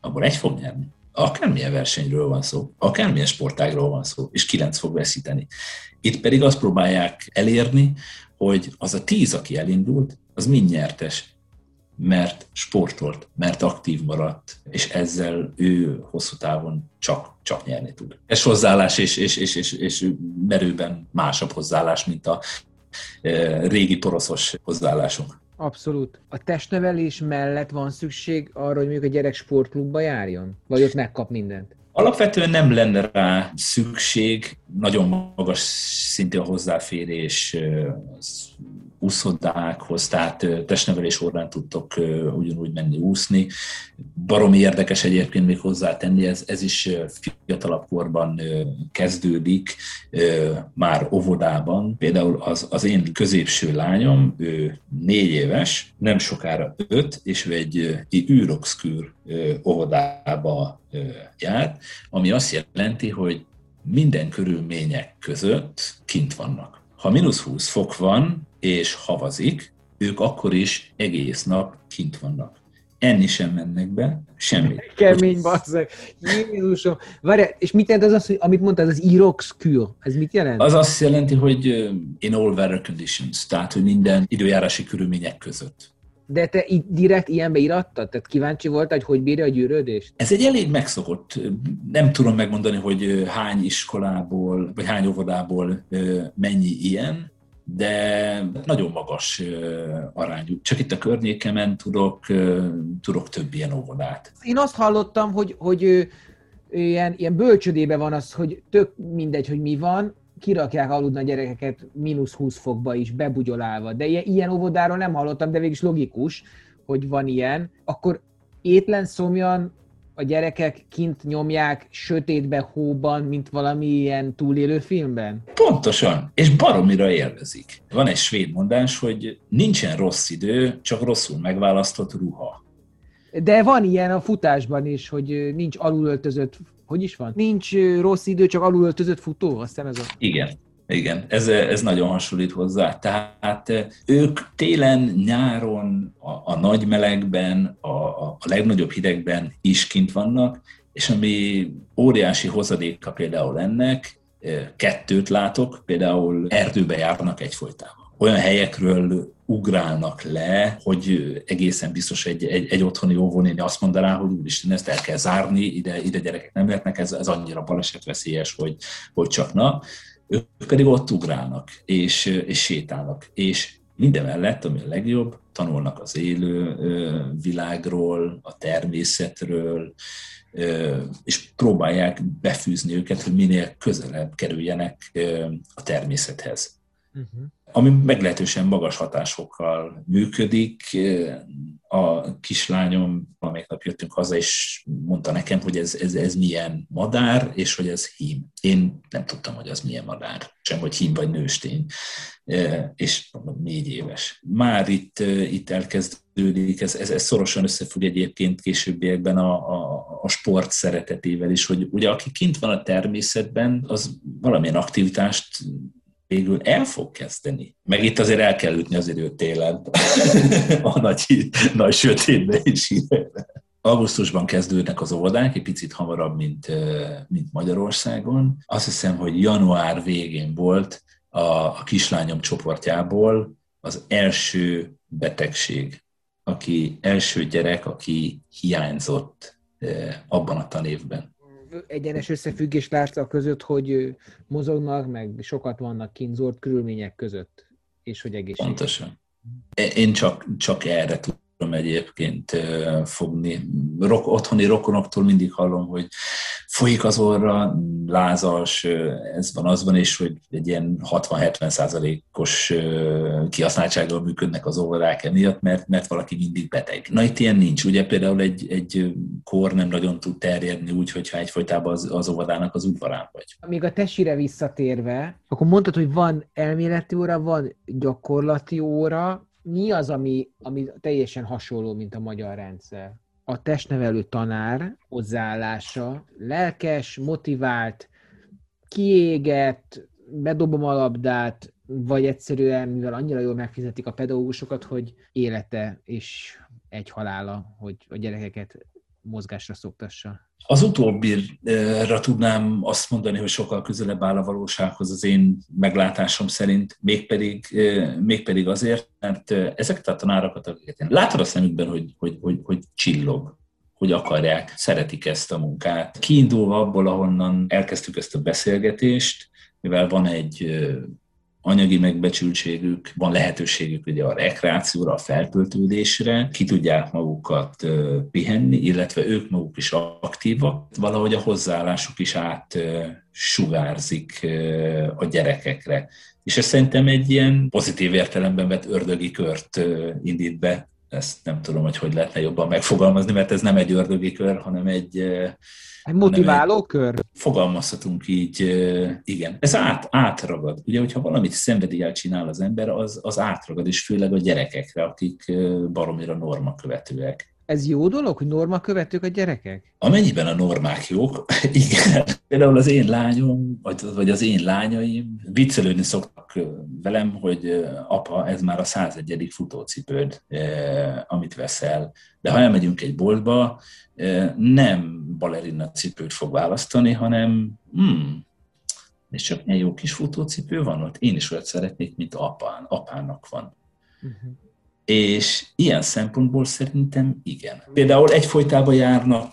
Speaker 3: abból egy fog nyerni akármilyen versenyről van szó, akármilyen sportágról van szó, és kilenc fog veszíteni. Itt pedig azt próbálják elérni, hogy az a tíz, aki elindult, az mind nyertes, mert sportolt, mert aktív maradt, és ezzel ő hosszú távon csak, csak nyerni tud. Ez hozzáállás és, és, és, és, és merőben másabb hozzáállás, mint a e, régi poroszos hozzáállásunk.
Speaker 2: Abszolút. A testnevelés mellett van szükség arra, hogy mondjuk a gyerek sportklubba járjon? Vagy ott megkap mindent?
Speaker 3: Alapvetően nem lenne rá szükség, nagyon magas szintű a hozzáférés az úszodákhoz, tehát testnevelés órán tudtok ugyanúgy menni úszni. Baromi érdekes egyébként még hozzátenni, ez, ez is fiatalabb korban kezdődik, már óvodában. Például az, az én középső lányom, ő négy éves, nem sokára öt, és ő egy űroxkür óvodába jár, ami azt jelenti, hogy minden körülmények között kint vannak. Ha mínusz 20 fok van, és havazik, ők akkor is egész nap kint vannak. Enni sem mennek be, semmit.
Speaker 2: Kemény bazzeg. Jézusom. Várj, és mit jelent az, az hogy, amit mondtad, az Irox kül? Ez mit jelent?
Speaker 3: Az azt jelenti, hogy in all weather conditions, tehát, hogy minden időjárási körülmények között.
Speaker 2: De te direkt ilyenbe irattad? Tehát kíváncsi volt, hogy hogy bírja a gyűrődést?
Speaker 3: Ez egy elég megszokott. Nem tudom megmondani, hogy hány iskolából, vagy hány óvodából mennyi ilyen, de nagyon magas arányú. Csak itt a környékemen tudok, tudok több ilyen óvodát.
Speaker 2: Én azt hallottam, hogy, hogy ilyen, ilyen bölcsödébe van az, hogy tök mindegy, hogy mi van, kirakják aludni a gyerekeket mínusz 20 fokba is, bebugyolálva. De ilyen, ilyen óvodáról nem hallottam, de végig logikus, hogy van ilyen. Akkor étlen szomjan a gyerekek kint nyomják sötétbe, hóban, mint valami ilyen túlélő filmben?
Speaker 3: Pontosan, és baromira élvezik. Van egy svéd mondás, hogy nincsen rossz idő, csak rosszul megválasztott ruha.
Speaker 2: De van ilyen a futásban is, hogy nincs alulöltözött, hogy is van? Nincs rossz idő, csak alulöltözött futó, azt hiszem ez a...
Speaker 3: Igen, igen, ez, ez nagyon hasonlít hozzá. Tehát ők télen, nyáron, a, a nagy melegben, a, a legnagyobb hidegben is kint vannak, és ami óriási hozadéka például ennek, kettőt látok, például erdőbe járnak egyfolytában. Olyan helyekről ugrálnak le, hogy egészen biztos egy, egy, egy otthoni óvónéni azt mondaná, hogy úristen, ezt el kell zárni, ide, ide gyerekek nem lehetnek, ez, ez annyira balesetveszélyes, hogy, hogy csak na ők pedig ott ugrálnak, és, és sétálnak, és Mindemellett, ami a legjobb, tanulnak az élő világról, a természetről, és próbálják befűzni őket, hogy minél közelebb kerüljenek a természethez. Uh-huh. Ami meglehetősen magas hatásokkal működik. A kislányom valamelyik nap jöttünk haza, és mondta nekem, hogy ez, ez, ez milyen madár, és hogy ez hím. Én nem tudtam, hogy az milyen madár, sem hogy hím vagy nőstény. És mondom, négy éves. Már itt, itt elkezdődik, ez, ez, ez szorosan összefügg egyébként későbbiekben a, a, a sport szeretetével is, hogy ugye aki kint van a természetben, az valamilyen aktivitást végül el fog kezdeni. Meg itt azért el kell ütni az időt télen, a nagy, nagy sötétben is. Augusztusban kezdődnek az óvodák, egy picit hamarabb, mint, mint Magyarországon. Azt hiszem, hogy január végén volt a, a kislányom csoportjából az első betegség, aki első gyerek, aki hiányzott abban a tanévben
Speaker 2: egyenes összefüggés látsz a között, hogy mozognak, meg sokat vannak kínzolt körülmények között, és hogy egészséges.
Speaker 3: Pontosan. Én csak, csak erre egyébként fogni. Rok, otthoni rokonoktól mindig hallom, hogy folyik az orra, lázas, ez van, az van, és hogy egy ilyen 60-70 százalékos kihasználtsággal működnek az orrák emiatt, mert, mert valaki mindig beteg. Na itt ilyen nincs. Ugye például egy, egy kor nem nagyon tud terjedni úgy, hogyha egyfolytában az, az óvodának az udvarán vagy.
Speaker 2: Még a tesire visszatérve, akkor mondtad, hogy van elméleti óra, van gyakorlati óra, mi az, ami, ami teljesen hasonló, mint a magyar rendszer? A testnevelő tanár hozzáállása lelkes, motivált, kiégett, bedobom a labdát, vagy egyszerűen, mivel annyira jól megfizetik a pedagógusokat, hogy élete és egy halála, hogy a gyerekeket mozgásra szoktassa.
Speaker 3: Az utóbbira tudnám azt mondani, hogy sokkal közelebb áll a valósághoz az én meglátásom szerint, mégpedig, mégpedig azért, mert ezeket a tanárokat, akiket én látod a szemükben, hogy, hogy, hogy, hogy csillog, hogy akarják, szeretik ezt a munkát. Kiindulva abból, ahonnan elkezdtük ezt a beszélgetést, mivel van egy anyagi megbecsültségük, van lehetőségük ugye a rekreációra, a feltöltődésre, ki tudják magukat pihenni, illetve ők maguk is aktívak. Valahogy a hozzáállásuk is át sugárzik a gyerekekre. És ez szerintem egy ilyen pozitív értelemben vett ördögi kört indít be. Ezt nem tudom, hogy hogy lehetne jobban megfogalmazni, mert ez nem egy ördögi kör, hanem egy
Speaker 2: egy motiváló kör?
Speaker 3: Fogalmazhatunk így, igen. Ez át, átragad. Ugye, hogyha valamit szenvedéllyel csinál az ember, az, az átragad, és főleg a gyerekekre, akik baromira norma követőek
Speaker 2: ez jó dolog, hogy norma követők a gyerekek?
Speaker 3: Amennyiben a normák jók, igen. Például az én lányom, vagy, vagy az én lányaim viccelődni szoktak velem, hogy apa, ez már a 101. futócipőd, amit veszel. De ha elmegyünk egy boltba, nem balerina cipőt fog választani, hanem hmm, és csak egy jó kis futócipő van ott. Én is olyat szeretnék, mint apán, apának van. Uh-huh. És ilyen szempontból szerintem igen. Például egyfolytában járnak,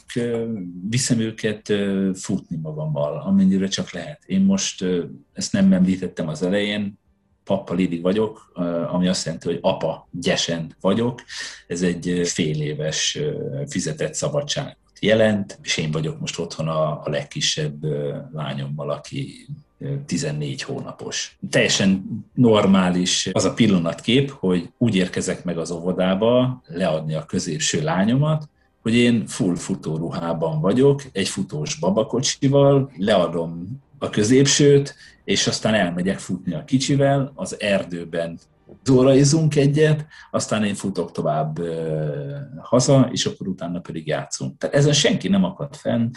Speaker 3: viszem őket futni magammal, amennyire csak lehet. Én most ezt nem említettem az elején, Papa Lili vagyok, ami azt jelenti, hogy apa gyesen vagyok. Ez egy fél éves fizetett szabadság jelent, és én vagyok most otthon a, a legkisebb lányommal, aki 14 hónapos. Teljesen normális az a pillanatkép, hogy úgy érkezek meg az óvodába leadni a középső lányomat, hogy én full futóruhában vagyok, egy futós babakocsival, leadom a középsőt, és aztán elmegyek futni a kicsivel, az erdőben zóraizunk egyet, aztán én futok tovább haza, és akkor utána pedig játszunk. Tehát ezen senki nem akad fenn,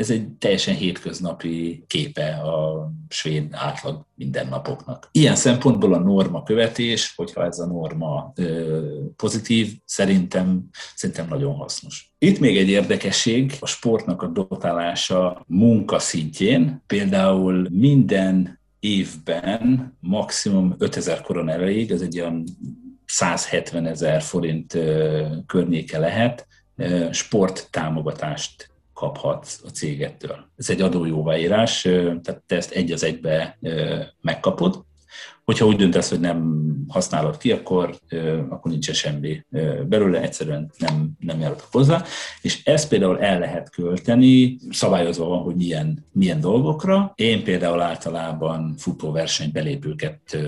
Speaker 3: ez egy teljesen hétköznapi képe a svéd átlag mindennapoknak. Ilyen szempontból a norma követés, hogyha ez a norma pozitív, szerintem, szerintem nagyon hasznos. Itt még egy érdekesség, a sportnak a dotálása munka szintjén. Például minden évben maximum 5000 koron erejéig, ez egy olyan 170 ezer forint környéke lehet, sport támogatást kaphatsz a cégettől. Ez egy adójóváírás, tehát te ezt egy az egybe megkapod. Hogyha úgy döntesz, hogy nem használod ki, akkor, akkor nincsen semmi belőle, egyszerűen nem, nem járok hozzá. És ezt például el lehet költeni, szabályozva van, hogy milyen, milyen dolgokra. Én például általában futóverseny belépőket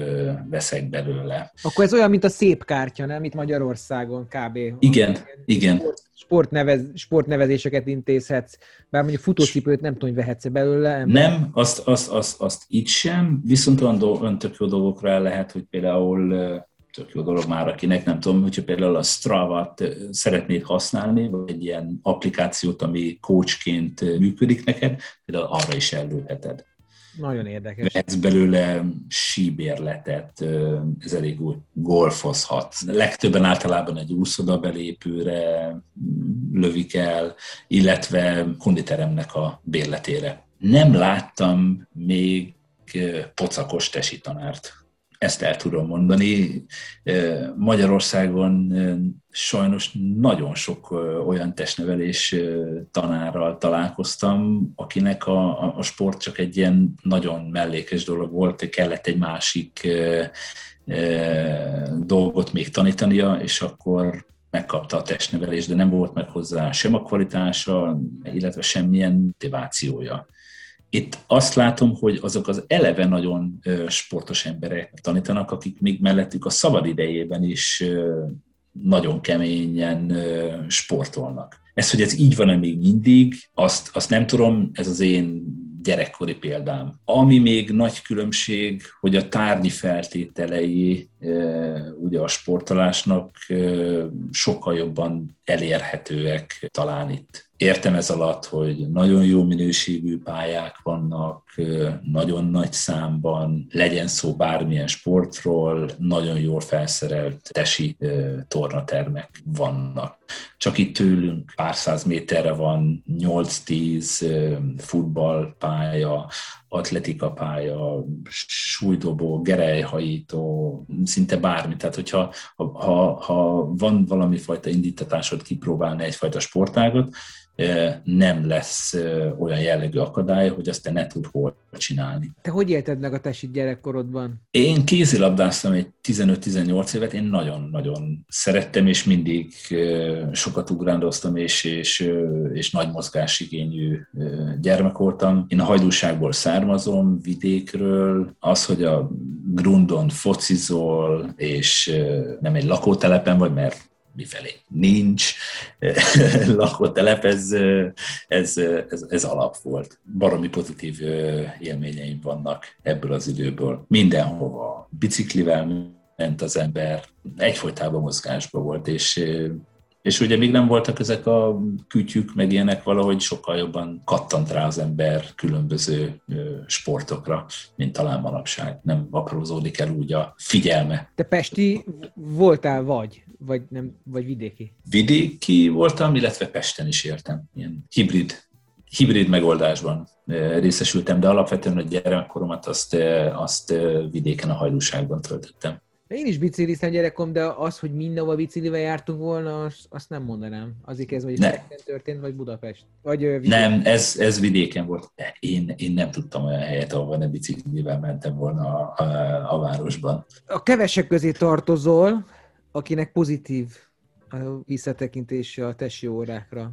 Speaker 3: veszek belőle.
Speaker 2: Akkor ez olyan, mint a szép kártya, nem? Itt Magyarországon kb.
Speaker 3: Igen, igen.
Speaker 2: Sport, sportnevez, sportnevezéseket intézhetsz, bár mondjuk futócipőt nem tudom, hogy vehetsz belőle.
Speaker 3: Ember. Nem, azt, azt, azt, azt itt sem, viszont olyan, do, olyan tök jó dolgokra lehet, hogy például tök jó dolog már, akinek nem tudom, hogyha például a Strava-t szeretnéd használni, vagy egy ilyen applikációt, ami coachként működik neked, például arra is előheted.
Speaker 2: Nagyon érdekes.
Speaker 3: Ez belőle síbérletet, ez elég úgy golfozhat. Legtöbben általában egy úszoda belépőre lövik el, illetve konditeremnek a bérletére. Nem láttam még pocakos tesi tanárt ezt el tudom mondani. Magyarországon sajnos nagyon sok olyan testnevelés tanárral találkoztam, akinek a, a sport csak egy ilyen nagyon mellékes dolog volt, kellett egy másik dolgot még tanítania, és akkor megkapta a testnevelést, de nem volt meg hozzá sem a kvalitása, illetve semmilyen motivációja. Itt azt látom, hogy azok az eleve nagyon sportos emberek tanítanak, akik még mellettük a szabad idejében is nagyon keményen sportolnak. Ez, hogy ez így van-e még mindig, azt, azt nem tudom, ez az én gyerekkori példám. Ami még nagy különbség, hogy a tárgyi feltételei ugye a sportolásnak sokkal jobban elérhetőek talán itt. Értem ez alatt, hogy nagyon jó minőségű pályák vannak, nagyon nagy számban, legyen szó bármilyen sportról, nagyon jól felszerelt tesi tornatermek vannak. Csak itt tőlünk pár száz méterre van 8-10 futballpálya, atletika pálya, súlydobó, gerelyhajító, szinte bármi. Tehát, hogyha ha, ha, ha van valami fajta indítatásod kipróbálni egyfajta sportágot, nem lesz olyan jellegű akadály, hogy azt te ne tud hol csinálni.
Speaker 2: Te hogy élted meg a tesi gyerekkorodban?
Speaker 3: Én kézilabdáztam egy 15-18 évet, én nagyon-nagyon szerettem, és mindig sokat ugrándoztam, és, és, és nagy mozgásigényű gyermek voltam. Én a hajdúságból származom, vidékről. Az, hogy a grundon focizol, és nem egy lakótelepen vagy, mert mifelé nincs lakótelep, ez, ez, ez, ez alap volt. Baromi pozitív élményeim vannak ebből az időből. Mindenhova biciklivel ment az ember, egyfolytában mozgásba volt, és és ugye még nem voltak ezek a kütyük, meg ilyenek, valahogy sokkal jobban kattant rá az ember különböző sportokra, mint talán manapság. Nem aprózódik el úgy a figyelme.
Speaker 2: Te Pesti voltál vagy? Vagy, nem, vagy vidéki?
Speaker 3: Vidéki voltam, illetve Pesten is értem. Ilyen hibrid hibrid megoldásban részesültem, de alapvetően a gyermekkoromat azt, azt vidéken a hajdúságban töltöttem.
Speaker 2: Én is bicikliztem gyerekom, de az, hogy mindenhol biciklivel jártunk volna, azt, azt nem mondanám. Azért ez vagy ne. történt, vagy Budapest? Vagy,
Speaker 3: uh, nem, ez, ez vidéken volt. Én, én nem tudtam olyan helyet, ahol ne biciklivel mentem volna a, a, a városban.
Speaker 2: A kevesek közé tartozol, akinek pozitív visszatekintése a tesi órákra.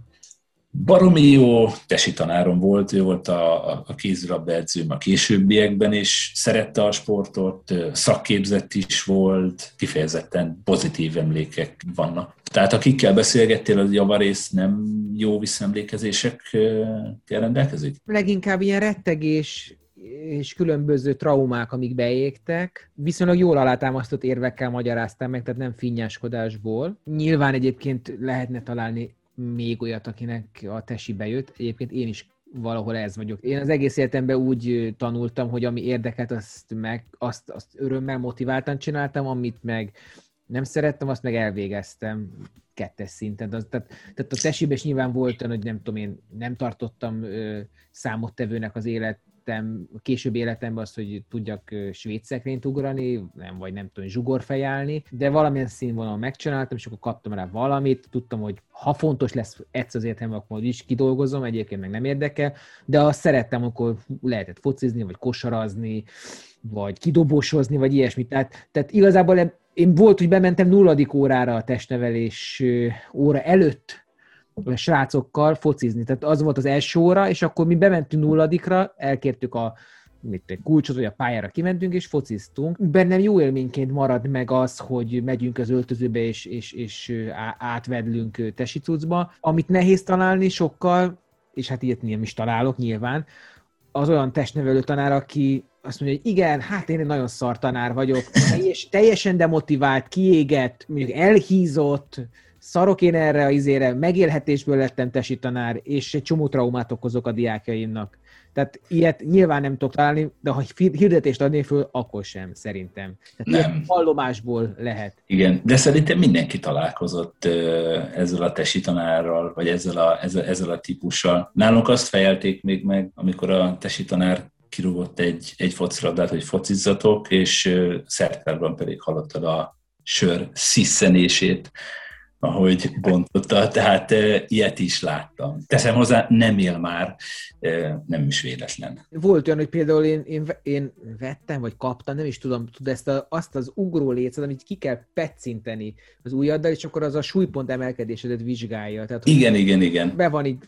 Speaker 3: Baromi jó tesi tanárom volt, ő volt a, a, a kézilabda edzőm a későbbiekben is, szerette a sportot, szakképzett is volt, kifejezetten pozitív emlékek vannak. Tehát akikkel beszélgettél, az javarész nem jó visszaemlékezésekkel rendelkezik?
Speaker 2: Leginkább ilyen rettegés, és különböző traumák, amik beégtek, viszonylag jól alátámasztott érvekkel magyaráztam meg, tehát nem finnyáskodásból. Nyilván egyébként lehetne találni még olyat, akinek a tesi bejött. Egyébként én is valahol ez vagyok. Én az egész életemben úgy tanultam, hogy ami érdeket, azt, meg, azt, azt örömmel motiváltan csináltam, amit meg nem szerettem, azt meg elvégeztem kettes szinten. Tehát, tehát a tesiben is nyilván volt hogy nem tudom én, nem tartottam ö, számottevőnek az élet elértem később életemben azt, hogy tudjak svéd szekrényt ugrani, nem, vagy nem tudom, zsugorfejálni, de valamilyen színvonalon megcsináltam, és akkor kaptam rá valamit, tudtam, hogy ha fontos lesz egyszer az értelme, akkor is kidolgozom, egyébként meg nem érdekel, de azt szerettem, akkor lehetett focizni, vagy kosarazni, vagy kidobosozni, vagy ilyesmi. Tehát, tehát igazából én volt, hogy bementem nulladik órára a testnevelés óra előtt, srácokkal focizni. Tehát az volt az első óra, és akkor mi bementünk nulladikra, elkértük a mit, kulcsot, hogy a pályára kimentünk, és fociztunk. Bennem jó élményként marad meg az, hogy megyünk az öltözőbe, és, és, és átvedlünk tesicucba. Amit nehéz találni sokkal, és hát ilyet nem is találok nyilván, az olyan testnevelő tanár, aki azt mondja, hogy igen, hát én egy nagyon szar tanár vagyok, teljes, teljesen demotivált, kiégett, mondjuk elhízott, szarok én erre a izére, megélhetésből lettem tesi tanár, és egy csomó traumát okozok a diákjaimnak. Tehát ilyet nyilván nem tudok találni, de ha hirdetést adnék föl, akkor sem, szerintem. Tehát nem. hallomásból lehet.
Speaker 3: Igen, de szerintem mindenki találkozott ezzel a tesi tanárral, vagy ezzel a, ezzel, ezzel a típussal. Nálunk azt fejelték még meg, amikor a tesi tanár kirúgott egy, egy focilabdát, hogy focizzatok, és szertárban pedig hallottad a sör sziszenését ahogy bontotta, tehát e, ilyet is láttam. Teszem hozzá, nem él már, e, nem is véletlen.
Speaker 2: Volt olyan, hogy például én, én, én vettem, vagy kaptam, nem is tudom, tud ezt a, azt az ugró lécet, amit ki kell petszinteni az ujjaddal, és akkor az a súlypont emelkedésedet vizsgálja. Tehát,
Speaker 3: igen, igen, igen.
Speaker 2: Be van itt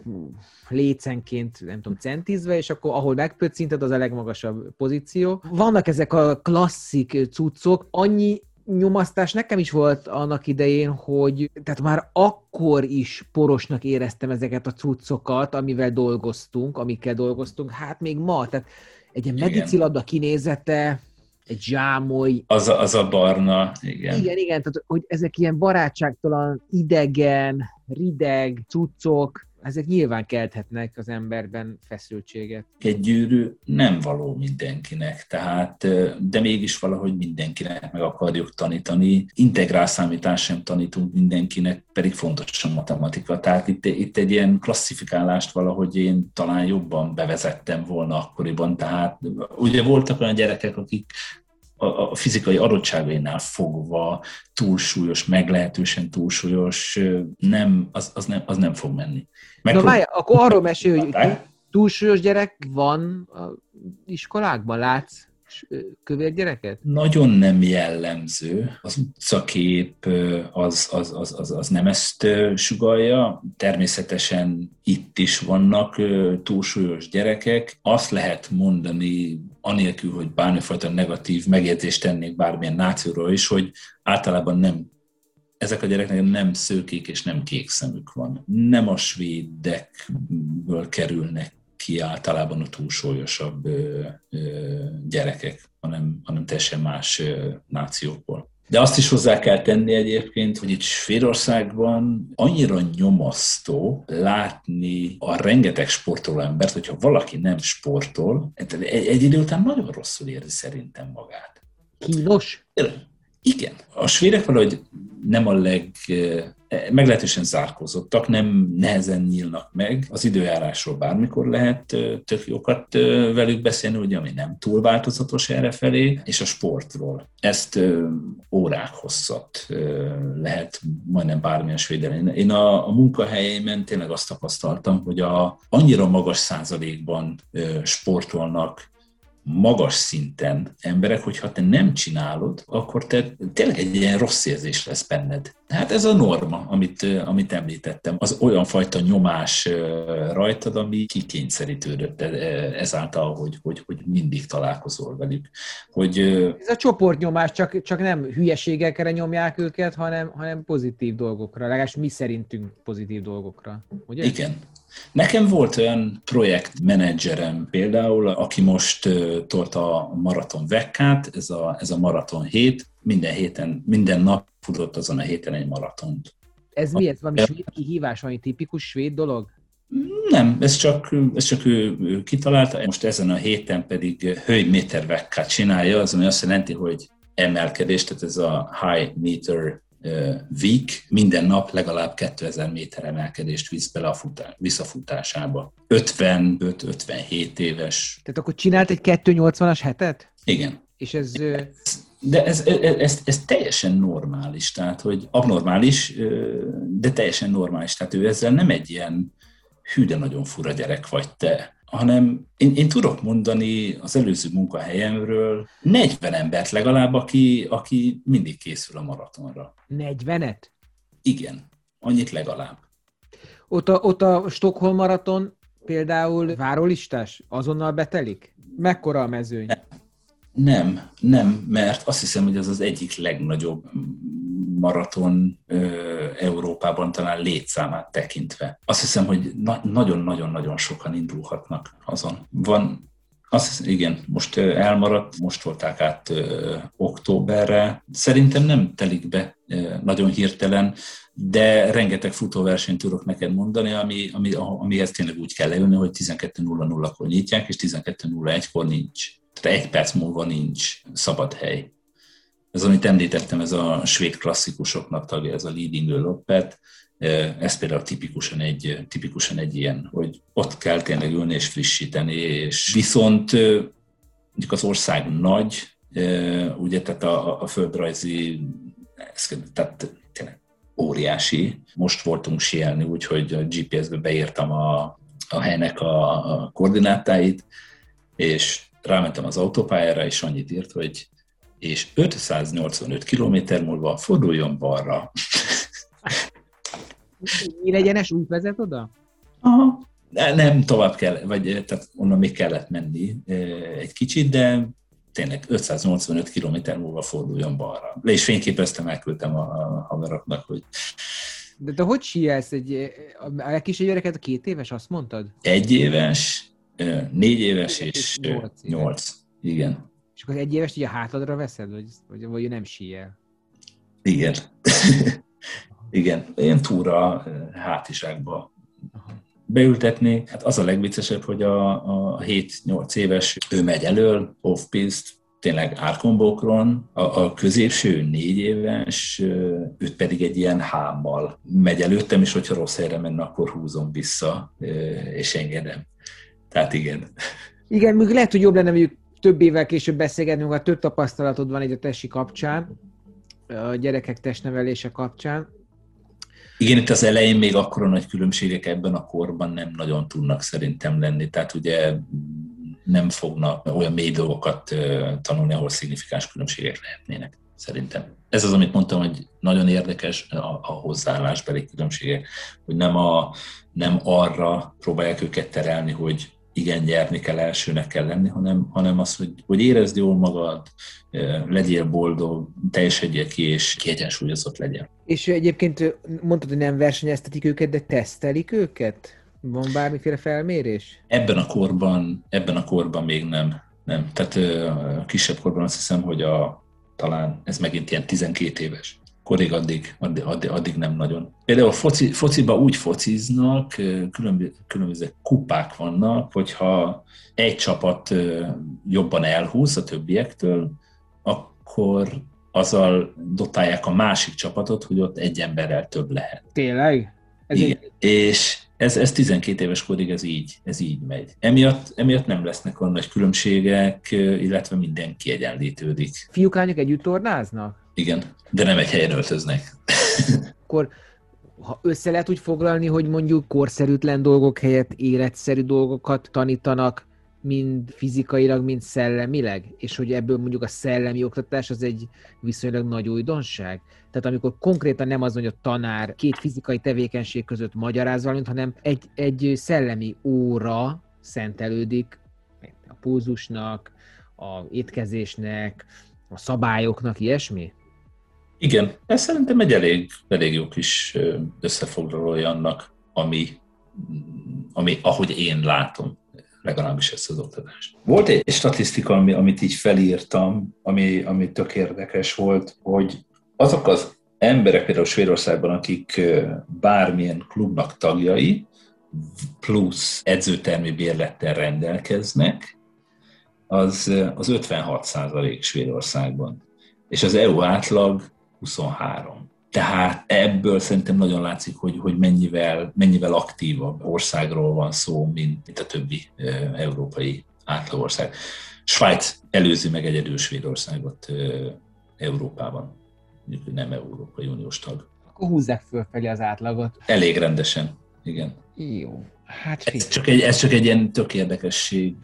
Speaker 2: lécenként, nem tudom, centizve, és akkor ahol megpöccinted, az a legmagasabb pozíció. Vannak ezek a klasszik cuccok, annyi nyomasztás nekem is volt annak idején, hogy tehát már akkor is porosnak éreztem ezeket a cuccokat, amivel dolgoztunk, amikkel dolgoztunk, hát még ma, tehát egy ilyen medicilabda kinézete, egy zsámoly.
Speaker 3: Az a, az a barna, igen.
Speaker 2: Igen, igen, tehát hogy ezek ilyen barátságtalan, idegen, rideg cuccok, ezek nyilván kelthetnek az emberben feszültséget.
Speaker 3: Egy gyűrű nem való mindenkinek, tehát, de mégis valahogy mindenkinek meg akarjuk tanítani. Integrál számítás sem tanítunk mindenkinek, pedig fontos a matematika. Tehát itt, itt egy ilyen klasszifikálást valahogy én talán jobban bevezettem volna akkoriban. Tehát ugye voltak olyan gyerekek, akik a fizikai adottságainál fogva túlsúlyos, meglehetősen túlsúlyos, nem, az, az, nem, az nem fog menni.
Speaker 2: Megprób- Na várj, akkor arról mesél, hogy túlsúlyos gyerek van a iskolákban, látsz kövér gyereket?
Speaker 3: Nagyon nem jellemző. Az utcakép az, az, az, az, az nem ezt sugalja. Természetesen itt is vannak túlsúlyos gyerekek. Azt lehet mondani, anélkül, hogy bármifajta negatív megjegyzést tennék bármilyen nációról is, hogy általában nem ezek a gyerekek nem szőkék és nem kék szemük van. Nem a svédekből kerülnek ki általában a túlsúlyosabb gyerekek, hanem, hanem teljesen más nációkból. De azt is hozzá kell tenni egyébként, hogy itt Svédországban annyira nyomasztó látni a rengeteg sportoló embert, hogyha valaki nem sportol, egy, egy idő után nagyon rosszul érzi szerintem magát.
Speaker 2: Kínos?
Speaker 3: Igen. A svédek valahogy nem a leg meglehetősen zárkózottak, nem nehezen nyílnak meg. Az időjárásról bármikor lehet tök jókat velük beszélni, ugye, ami nem túl változatos errefelé, és a sportról. Ezt órák hosszat lehet majdnem bármilyen svédelen. Én a, a munkahelyeimen tényleg azt tapasztaltam, hogy a, annyira magas százalékban sportolnak magas szinten emberek, hogyha te nem csinálod, akkor te tényleg egy ilyen rossz érzés lesz benned. Hát ez a norma, amit, amit említettem. Az olyan fajta nyomás rajtad, ami kikényszerítődött ezáltal, hogy, hogy, hogy mindig találkozol velük. Hogy,
Speaker 2: ez a csoportnyomás, csak, csak nem hülyeségekre nyomják őket, hanem, hanem pozitív dolgokra, legalábbis mi szerintünk pozitív dolgokra. Ugye?
Speaker 3: Igen, Nekem volt olyan projektmenedzserem például, aki most tolta a maraton vekkát, ez a, ez a maraton hét, minden héten, minden nap futott azon a héten egy maratont.
Speaker 2: Ez mi? Ez valami svéd kihívás, valami tipikus svéd dolog?
Speaker 3: Nem, ez csak, ez csak ő, ő kitalálta. Most ezen a héten pedig hölgy méter vekkát csinálja, az ami azt jelenti, hogy emelkedés, tehát ez a high meter week minden nap legalább 2000 méter emelkedést visz bele a futás, visszafutásába. 55-57 éves.
Speaker 2: Tehát akkor csinált egy 280-as hetet?
Speaker 3: Igen.
Speaker 2: És ez...
Speaker 3: De ez, ez, ez, ez teljesen normális, tehát hogy abnormális, de teljesen normális. Tehát ő ezzel nem egy ilyen hű, de nagyon fura gyerek vagy te, hanem én, én tudok mondani az előző munkahelyemről 40 embert legalább, aki, aki mindig készül a maratonra.
Speaker 2: 40-et?
Speaker 3: Igen, annyit legalább.
Speaker 2: Ott a, ott a Stockholm maraton például várólistás? Azonnal betelik? Mekkora a mezőny?
Speaker 3: Nem, nem, mert azt hiszem, hogy ez az egyik legnagyobb maraton Európában talán létszámát tekintve. Azt hiszem, hogy na- nagyon-nagyon-nagyon sokan indulhatnak azon. Van azt hiszem, igen, most elmaradt, most volták át ö, októberre. Szerintem nem telik be ö, nagyon hirtelen, de rengeteg futóversenyt tudok neked mondani, ami, ami, amihez tényleg úgy kell leülni, hogy 12.00-kor nyitják, és 12.01-kor nincs. Tehát egy perc múlva nincs szabad hely. Ez, amit említettem, ez a svéd klasszikusoknak tagja, ez a Leading Loppet, ez például tipikusan egy, tipikusan egy ilyen, hogy ott kell tényleg ülni és frissíteni, és viszont mondjuk az ország nagy, ugye, tehát a, a földrajzi, tehát tényleg óriási. Most voltunk sielni, úgyhogy a GPS-be beírtam a, a helynek a, a koordinátáit, és rámentem az autópályára, és annyit írt, hogy és 585 km múlva forduljon balra.
Speaker 2: egyenes út vezet oda?
Speaker 3: Aha. Nem, tovább kell, vagy tehát onnan még kellett menni egy kicsit, de tényleg 585 km múlva forduljon balra. Le is fényképeztem, elküldtem a haveroknak, hogy
Speaker 2: de te hogy síelsz egy, a gyereket a két éves, azt mondtad?
Speaker 3: Egy éves, négy éves és nyolc. nyolc. Igen.
Speaker 2: És akkor egy éves így a hátadra veszed, vagy, vagy, vagy nem síel?
Speaker 3: Igen. Igen, ilyen túra hátizsákba beültetni. Hát az a legviccesebb, hogy a, a 7-8 éves ő megy elől, off-piste, tényleg árkombókron, a, a középső négy éves, őt pedig egy ilyen hámmal megy előttem, és hogyha rossz helyre menne, akkor húzom vissza, és engedem. Tehát igen.
Speaker 2: Igen, még lehet, hogy jobb lenne mondjuk több évvel később beszélgetnünk, ha több tapasztalatod van egy a tesi kapcsán, a gyerekek testnevelése kapcsán.
Speaker 3: Igen, itt az elején még akkora nagy különbségek ebben a korban nem nagyon tudnak szerintem lenni. Tehát ugye nem fognak olyan mély dolgokat tanulni, ahol szignifikáns különbségek lehetnének, szerintem. Ez az, amit mondtam, hogy nagyon érdekes a, a hozzáállásbeli különbségek, hogy nem, a, nem arra próbálják őket terelni, hogy igen, nyerni kell, elsőnek kell lenni, hanem, hanem az, hogy, hogy érezd jól magad, legyél boldog, teljesedjél ki, és kiegyensúlyozott legyen.
Speaker 2: És egyébként mondtad, hogy nem versenyeztetik őket, de tesztelik őket? Van bármiféle felmérés?
Speaker 3: Ebben a korban, ebben a korban még nem. Nem. Tehát kisebb korban azt hiszem, hogy a, talán ez megint ilyen 12 éves korig addig, addig, addig, addig nem nagyon. Például foci, fociba úgy fociznak, különböző, különböző kupák vannak, hogyha egy csapat jobban elhúz a többiektől, akkor azzal dotálják a másik csapatot, hogy ott egy emberrel több lehet.
Speaker 2: Tényleg?
Speaker 3: Ez Igen. Egy... És ez, ez 12 éves korig ez így, ez így megy. Emiatt, emiatt nem lesznek olyan nagy különbségek, illetve minden kiegyenlítődik.
Speaker 2: Fiúk, lányok együtt tornáznak?
Speaker 3: Igen, de nem egy helyen öltöznek.
Speaker 2: Akkor ha össze lehet úgy foglalni, hogy mondjuk korszerűtlen dolgok helyett életszerű dolgokat tanítanak, mind fizikailag, mind szellemileg, és hogy ebből mondjuk a szellemi oktatás az egy viszonylag nagy újdonság. Tehát amikor konkrétan nem az, hogy a tanár két fizikai tevékenység között magyaráz valamit, hanem egy, egy szellemi óra szentelődik a pulzusnak, a étkezésnek, a szabályoknak, ilyesmi?
Speaker 3: Igen, ez szerintem egy elég, elég jó kis összefoglalója annak, ami, ami, ahogy én látom legalábbis ezt az oktatást. Volt egy statisztika, ami, amit így felírtam, ami, ami tök érdekes volt, hogy azok az emberek például Svédországban, akik bármilyen klubnak tagjai, plusz edzőtermi bérlettel rendelkeznek, az, az 56 százalék Svédországban. És az EU átlag 23. Tehát ebből szerintem nagyon látszik, hogy, hogy mennyivel, mennyivel aktívabb országról van szó, mint, mint a többi európai átlagország. Svájc előzi meg egyedül Svédországot Európában, nem Európai Uniós tag.
Speaker 2: Akkor húzzák fölfelé az átlagot.
Speaker 3: Elég rendesen, igen.
Speaker 2: Jó. Hát
Speaker 3: ez csak, egy, ez csak egy ilyen tök érdekesség.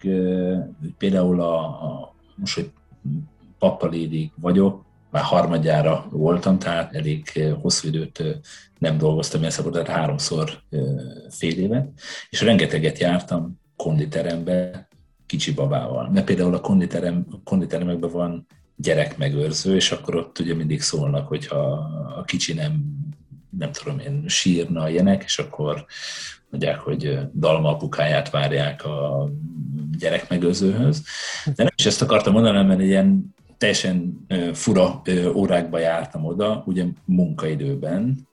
Speaker 3: Például a, a most, hogy pappalédig vagyok, már harmadjára voltam, tehát elég hosszú időt nem dolgoztam ilyen szabadon, háromszor fél évet, és rengeteget jártam konditerembe kicsi babával. Mert például a konditerem, a konditeremekben van gyerekmegőrző, és akkor ott ugye mindig szólnak, hogyha a kicsi nem, nem tudom én, sírna ilyenek, és akkor mondják, hogy Dalma apukáját várják a gyerekmegőrzőhöz. De nem is ezt akartam mondani, mert ilyen teljesen fura órákba jártam oda, ugye munkaidőben,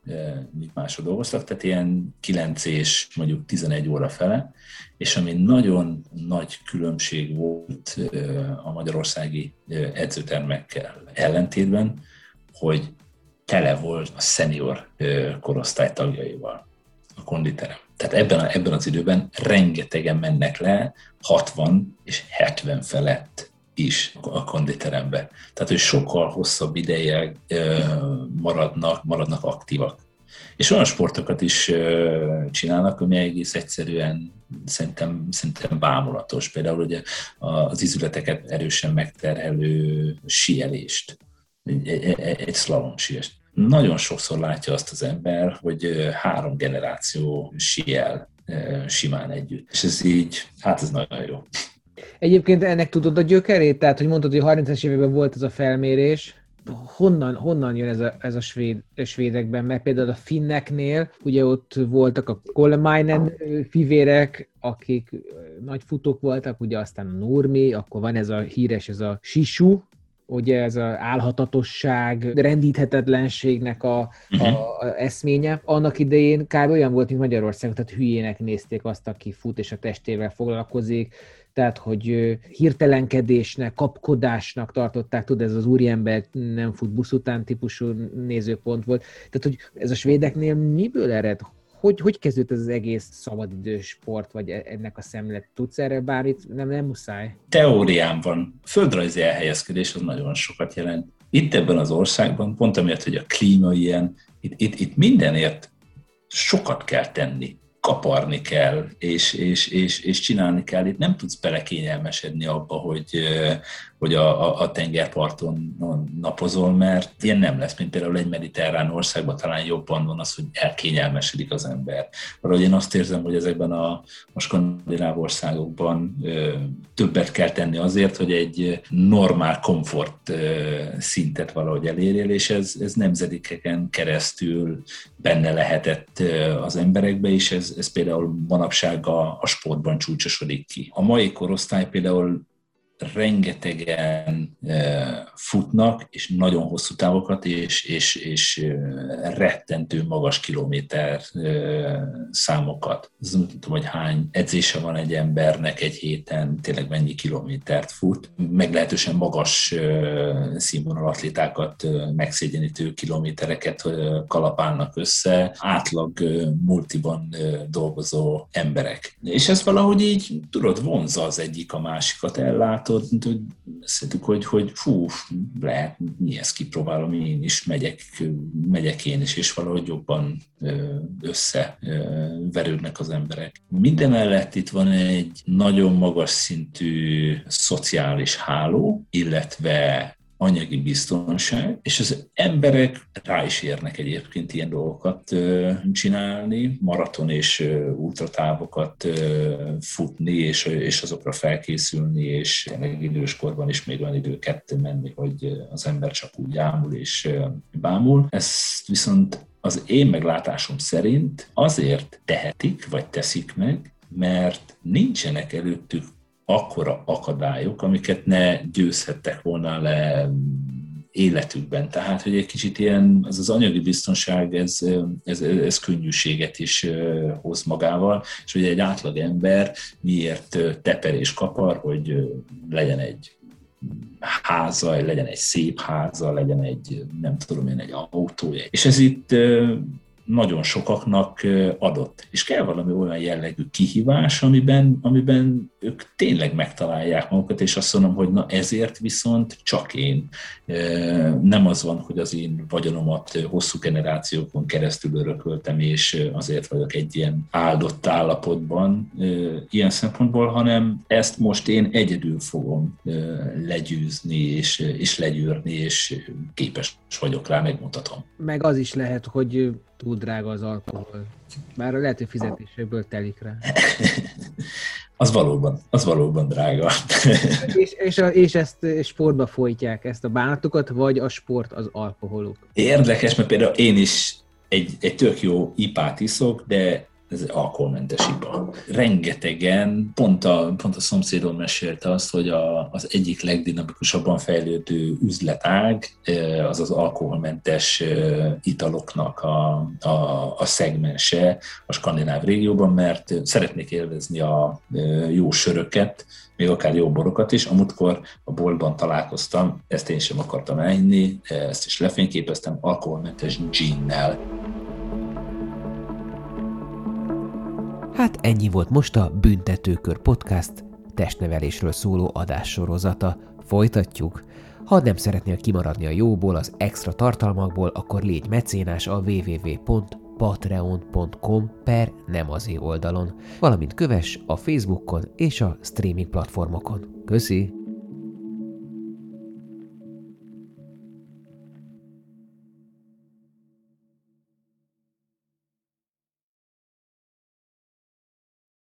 Speaker 3: míg mások dolgoztak, tehát ilyen 9 és mondjuk 11 óra fele, és ami nagyon nagy különbség volt a magyarországi edzőtermekkel ellentétben, hogy tele volt a szenior korosztály tagjaival a konditerem. Tehát ebben, a, ebben az időben rengetegen mennek le 60 és 70 felett is a konditerembe. Tehát, hogy sokkal hosszabb ideje maradnak, maradnak aktívak. És olyan sportokat is csinálnak, ami egész egyszerűen szerintem, szerintem bámulatos. Például ugye az izületeket erősen megterhelő sielést, egy, egy, slalom siest. Nagyon sokszor látja azt az ember, hogy három generáció siel simán együtt. És ez így, hát ez nagyon jó.
Speaker 2: Egyébként ennek tudod a gyökerét? Tehát, hogy mondtad, hogy 30-es években volt ez a felmérés, honnan, honnan jön ez a, ez a svéd, a svédekben? Mert például a finneknél, ugye ott voltak a Kolmainen fivérek, akik nagy futók voltak, ugye aztán a Nurmi, akkor van ez a híres, ez a Sisu, ugye ez az álhatatosság, rendíthetetlenségnek a, uh-huh. a, a eszménye. Annak idején kár olyan volt, mint Magyarország, tehát hülyének nézték azt, aki fut és a testével foglalkozik, tehát hogy hirtelenkedésnek, kapkodásnak tartották, tudod, ez az úriember nem fut busz után típusú nézőpont volt. Tehát, hogy ez a svédeknél miből ered? Hogy, hogy kezdődött ez az egész szabadidős sport, vagy e, ennek a szemlet? Tudsz erre bármit? Nem, nem muszáj.
Speaker 3: Teóriám van. Földrajzi elhelyezkedés az nagyon sokat jelent. Itt ebben az országban, pont amiatt, hogy a klíma ilyen, itt, itt, itt mindenért sokat kell tenni kaparni kell, és, és, és, és csinálni kell. Itt nem tudsz belekényelmesedni abba, hogy, hogy a, a, a tengerparton napozol, mert ilyen nem lesz, mint például egy mediterrán országban talán jobban van az, hogy elkényelmesedik az ember. Valahogy én azt érzem, hogy ezekben a, a skandináv országokban ö, többet kell tenni azért, hogy egy normál komfort ö, szintet valahogy elérjél, és ez, ez nemzedékeken keresztül benne lehetett az emberekbe, és ez, ez például manapság a, a sportban csúcsosodik ki. A mai korosztály például rengetegen futnak, és nagyon hosszú távokat, és, és, és rettentő magas kilométer számokat. Nem tudom, hogy hány edzése van egy embernek egy héten, tényleg mennyi kilométert fut. Meglehetősen magas színvonal atlétákat megszégyenítő kilométereket kalapálnak össze, átlag multiban dolgozó emberek. És ez valahogy így, tudod, vonza az egyik a másikat, ellátod, hogy szedtük, hogy, hogy fú, lehet, mi ezt kipróbálom én is, megyek, megyek én is, és valahogy jobban összeverődnek az emberek. Minden mellett itt van egy nagyon magas szintű szociális háló, illetve anyagi biztonság, és az emberek rá is érnek egyébként ilyen dolgokat csinálni, maraton és ultratávokat futni, és, és azokra felkészülni, és tényleg időskorban is még olyan időket menni, hogy az ember csak úgy ámul és bámul. Ezt viszont az én meglátásom szerint azért tehetik, vagy teszik meg, mert nincsenek előttük akkora akadályok, amiket ne győzhettek volna le életükben. Tehát, hogy egy kicsit ilyen, az az anyagi biztonság, ez, ez, ez könnyűséget is hoz magával, és hogy egy átlag ember miért teper és kapar, hogy legyen egy háza, legyen egy szép háza, legyen egy, nem tudom én, egy autója. És ez itt nagyon sokaknak adott. És kell valami olyan jellegű kihívás, amiben, amiben ők tényleg megtalálják magukat, és azt mondom, hogy na ezért viszont csak én. Nem az van, hogy az én vagyonomat hosszú generációkon keresztül örököltem, és azért vagyok egy ilyen áldott állapotban ilyen szempontból, hanem ezt most én egyedül fogom legyőzni, és, és legyűrni, és képes vagyok rá, megmutatom.
Speaker 2: Meg az is lehet, hogy túl drága az alkohol. Bár lehet, hogy fizetésekből telik rá.
Speaker 3: az valóban, az valóban drága.
Speaker 2: és, és, a, és ezt sportba folytják, ezt a bánatokat, vagy a sport az alkoholuk?
Speaker 3: Érdekes, mert például én is egy, egy tök jó ipát iszok, de ez alkoholmentes ipa. Rengetegen, pont a, pont a szomszédom mesélte azt, hogy a, az egyik legdinamikusabban fejlődő üzletág az az alkoholmentes italoknak a, a, a szegmense a skandináv régióban, mert szeretnék élvezni a jó söröket, még akár jó borokat is. A a boltban találkoztam, ezt én sem akartam elhinni, ezt is lefényképeztem, alkoholmentes ginnel.
Speaker 1: Hát ennyi volt most a Büntetőkör Podcast testnevelésről szóló adássorozata. Folytatjuk. Ha nem szeretnél kimaradni a jóból, az extra tartalmakból, akkor légy mecénás a www.patreon.com per nem oldalon, valamint kövess a Facebookon és a streaming platformokon. Köszi!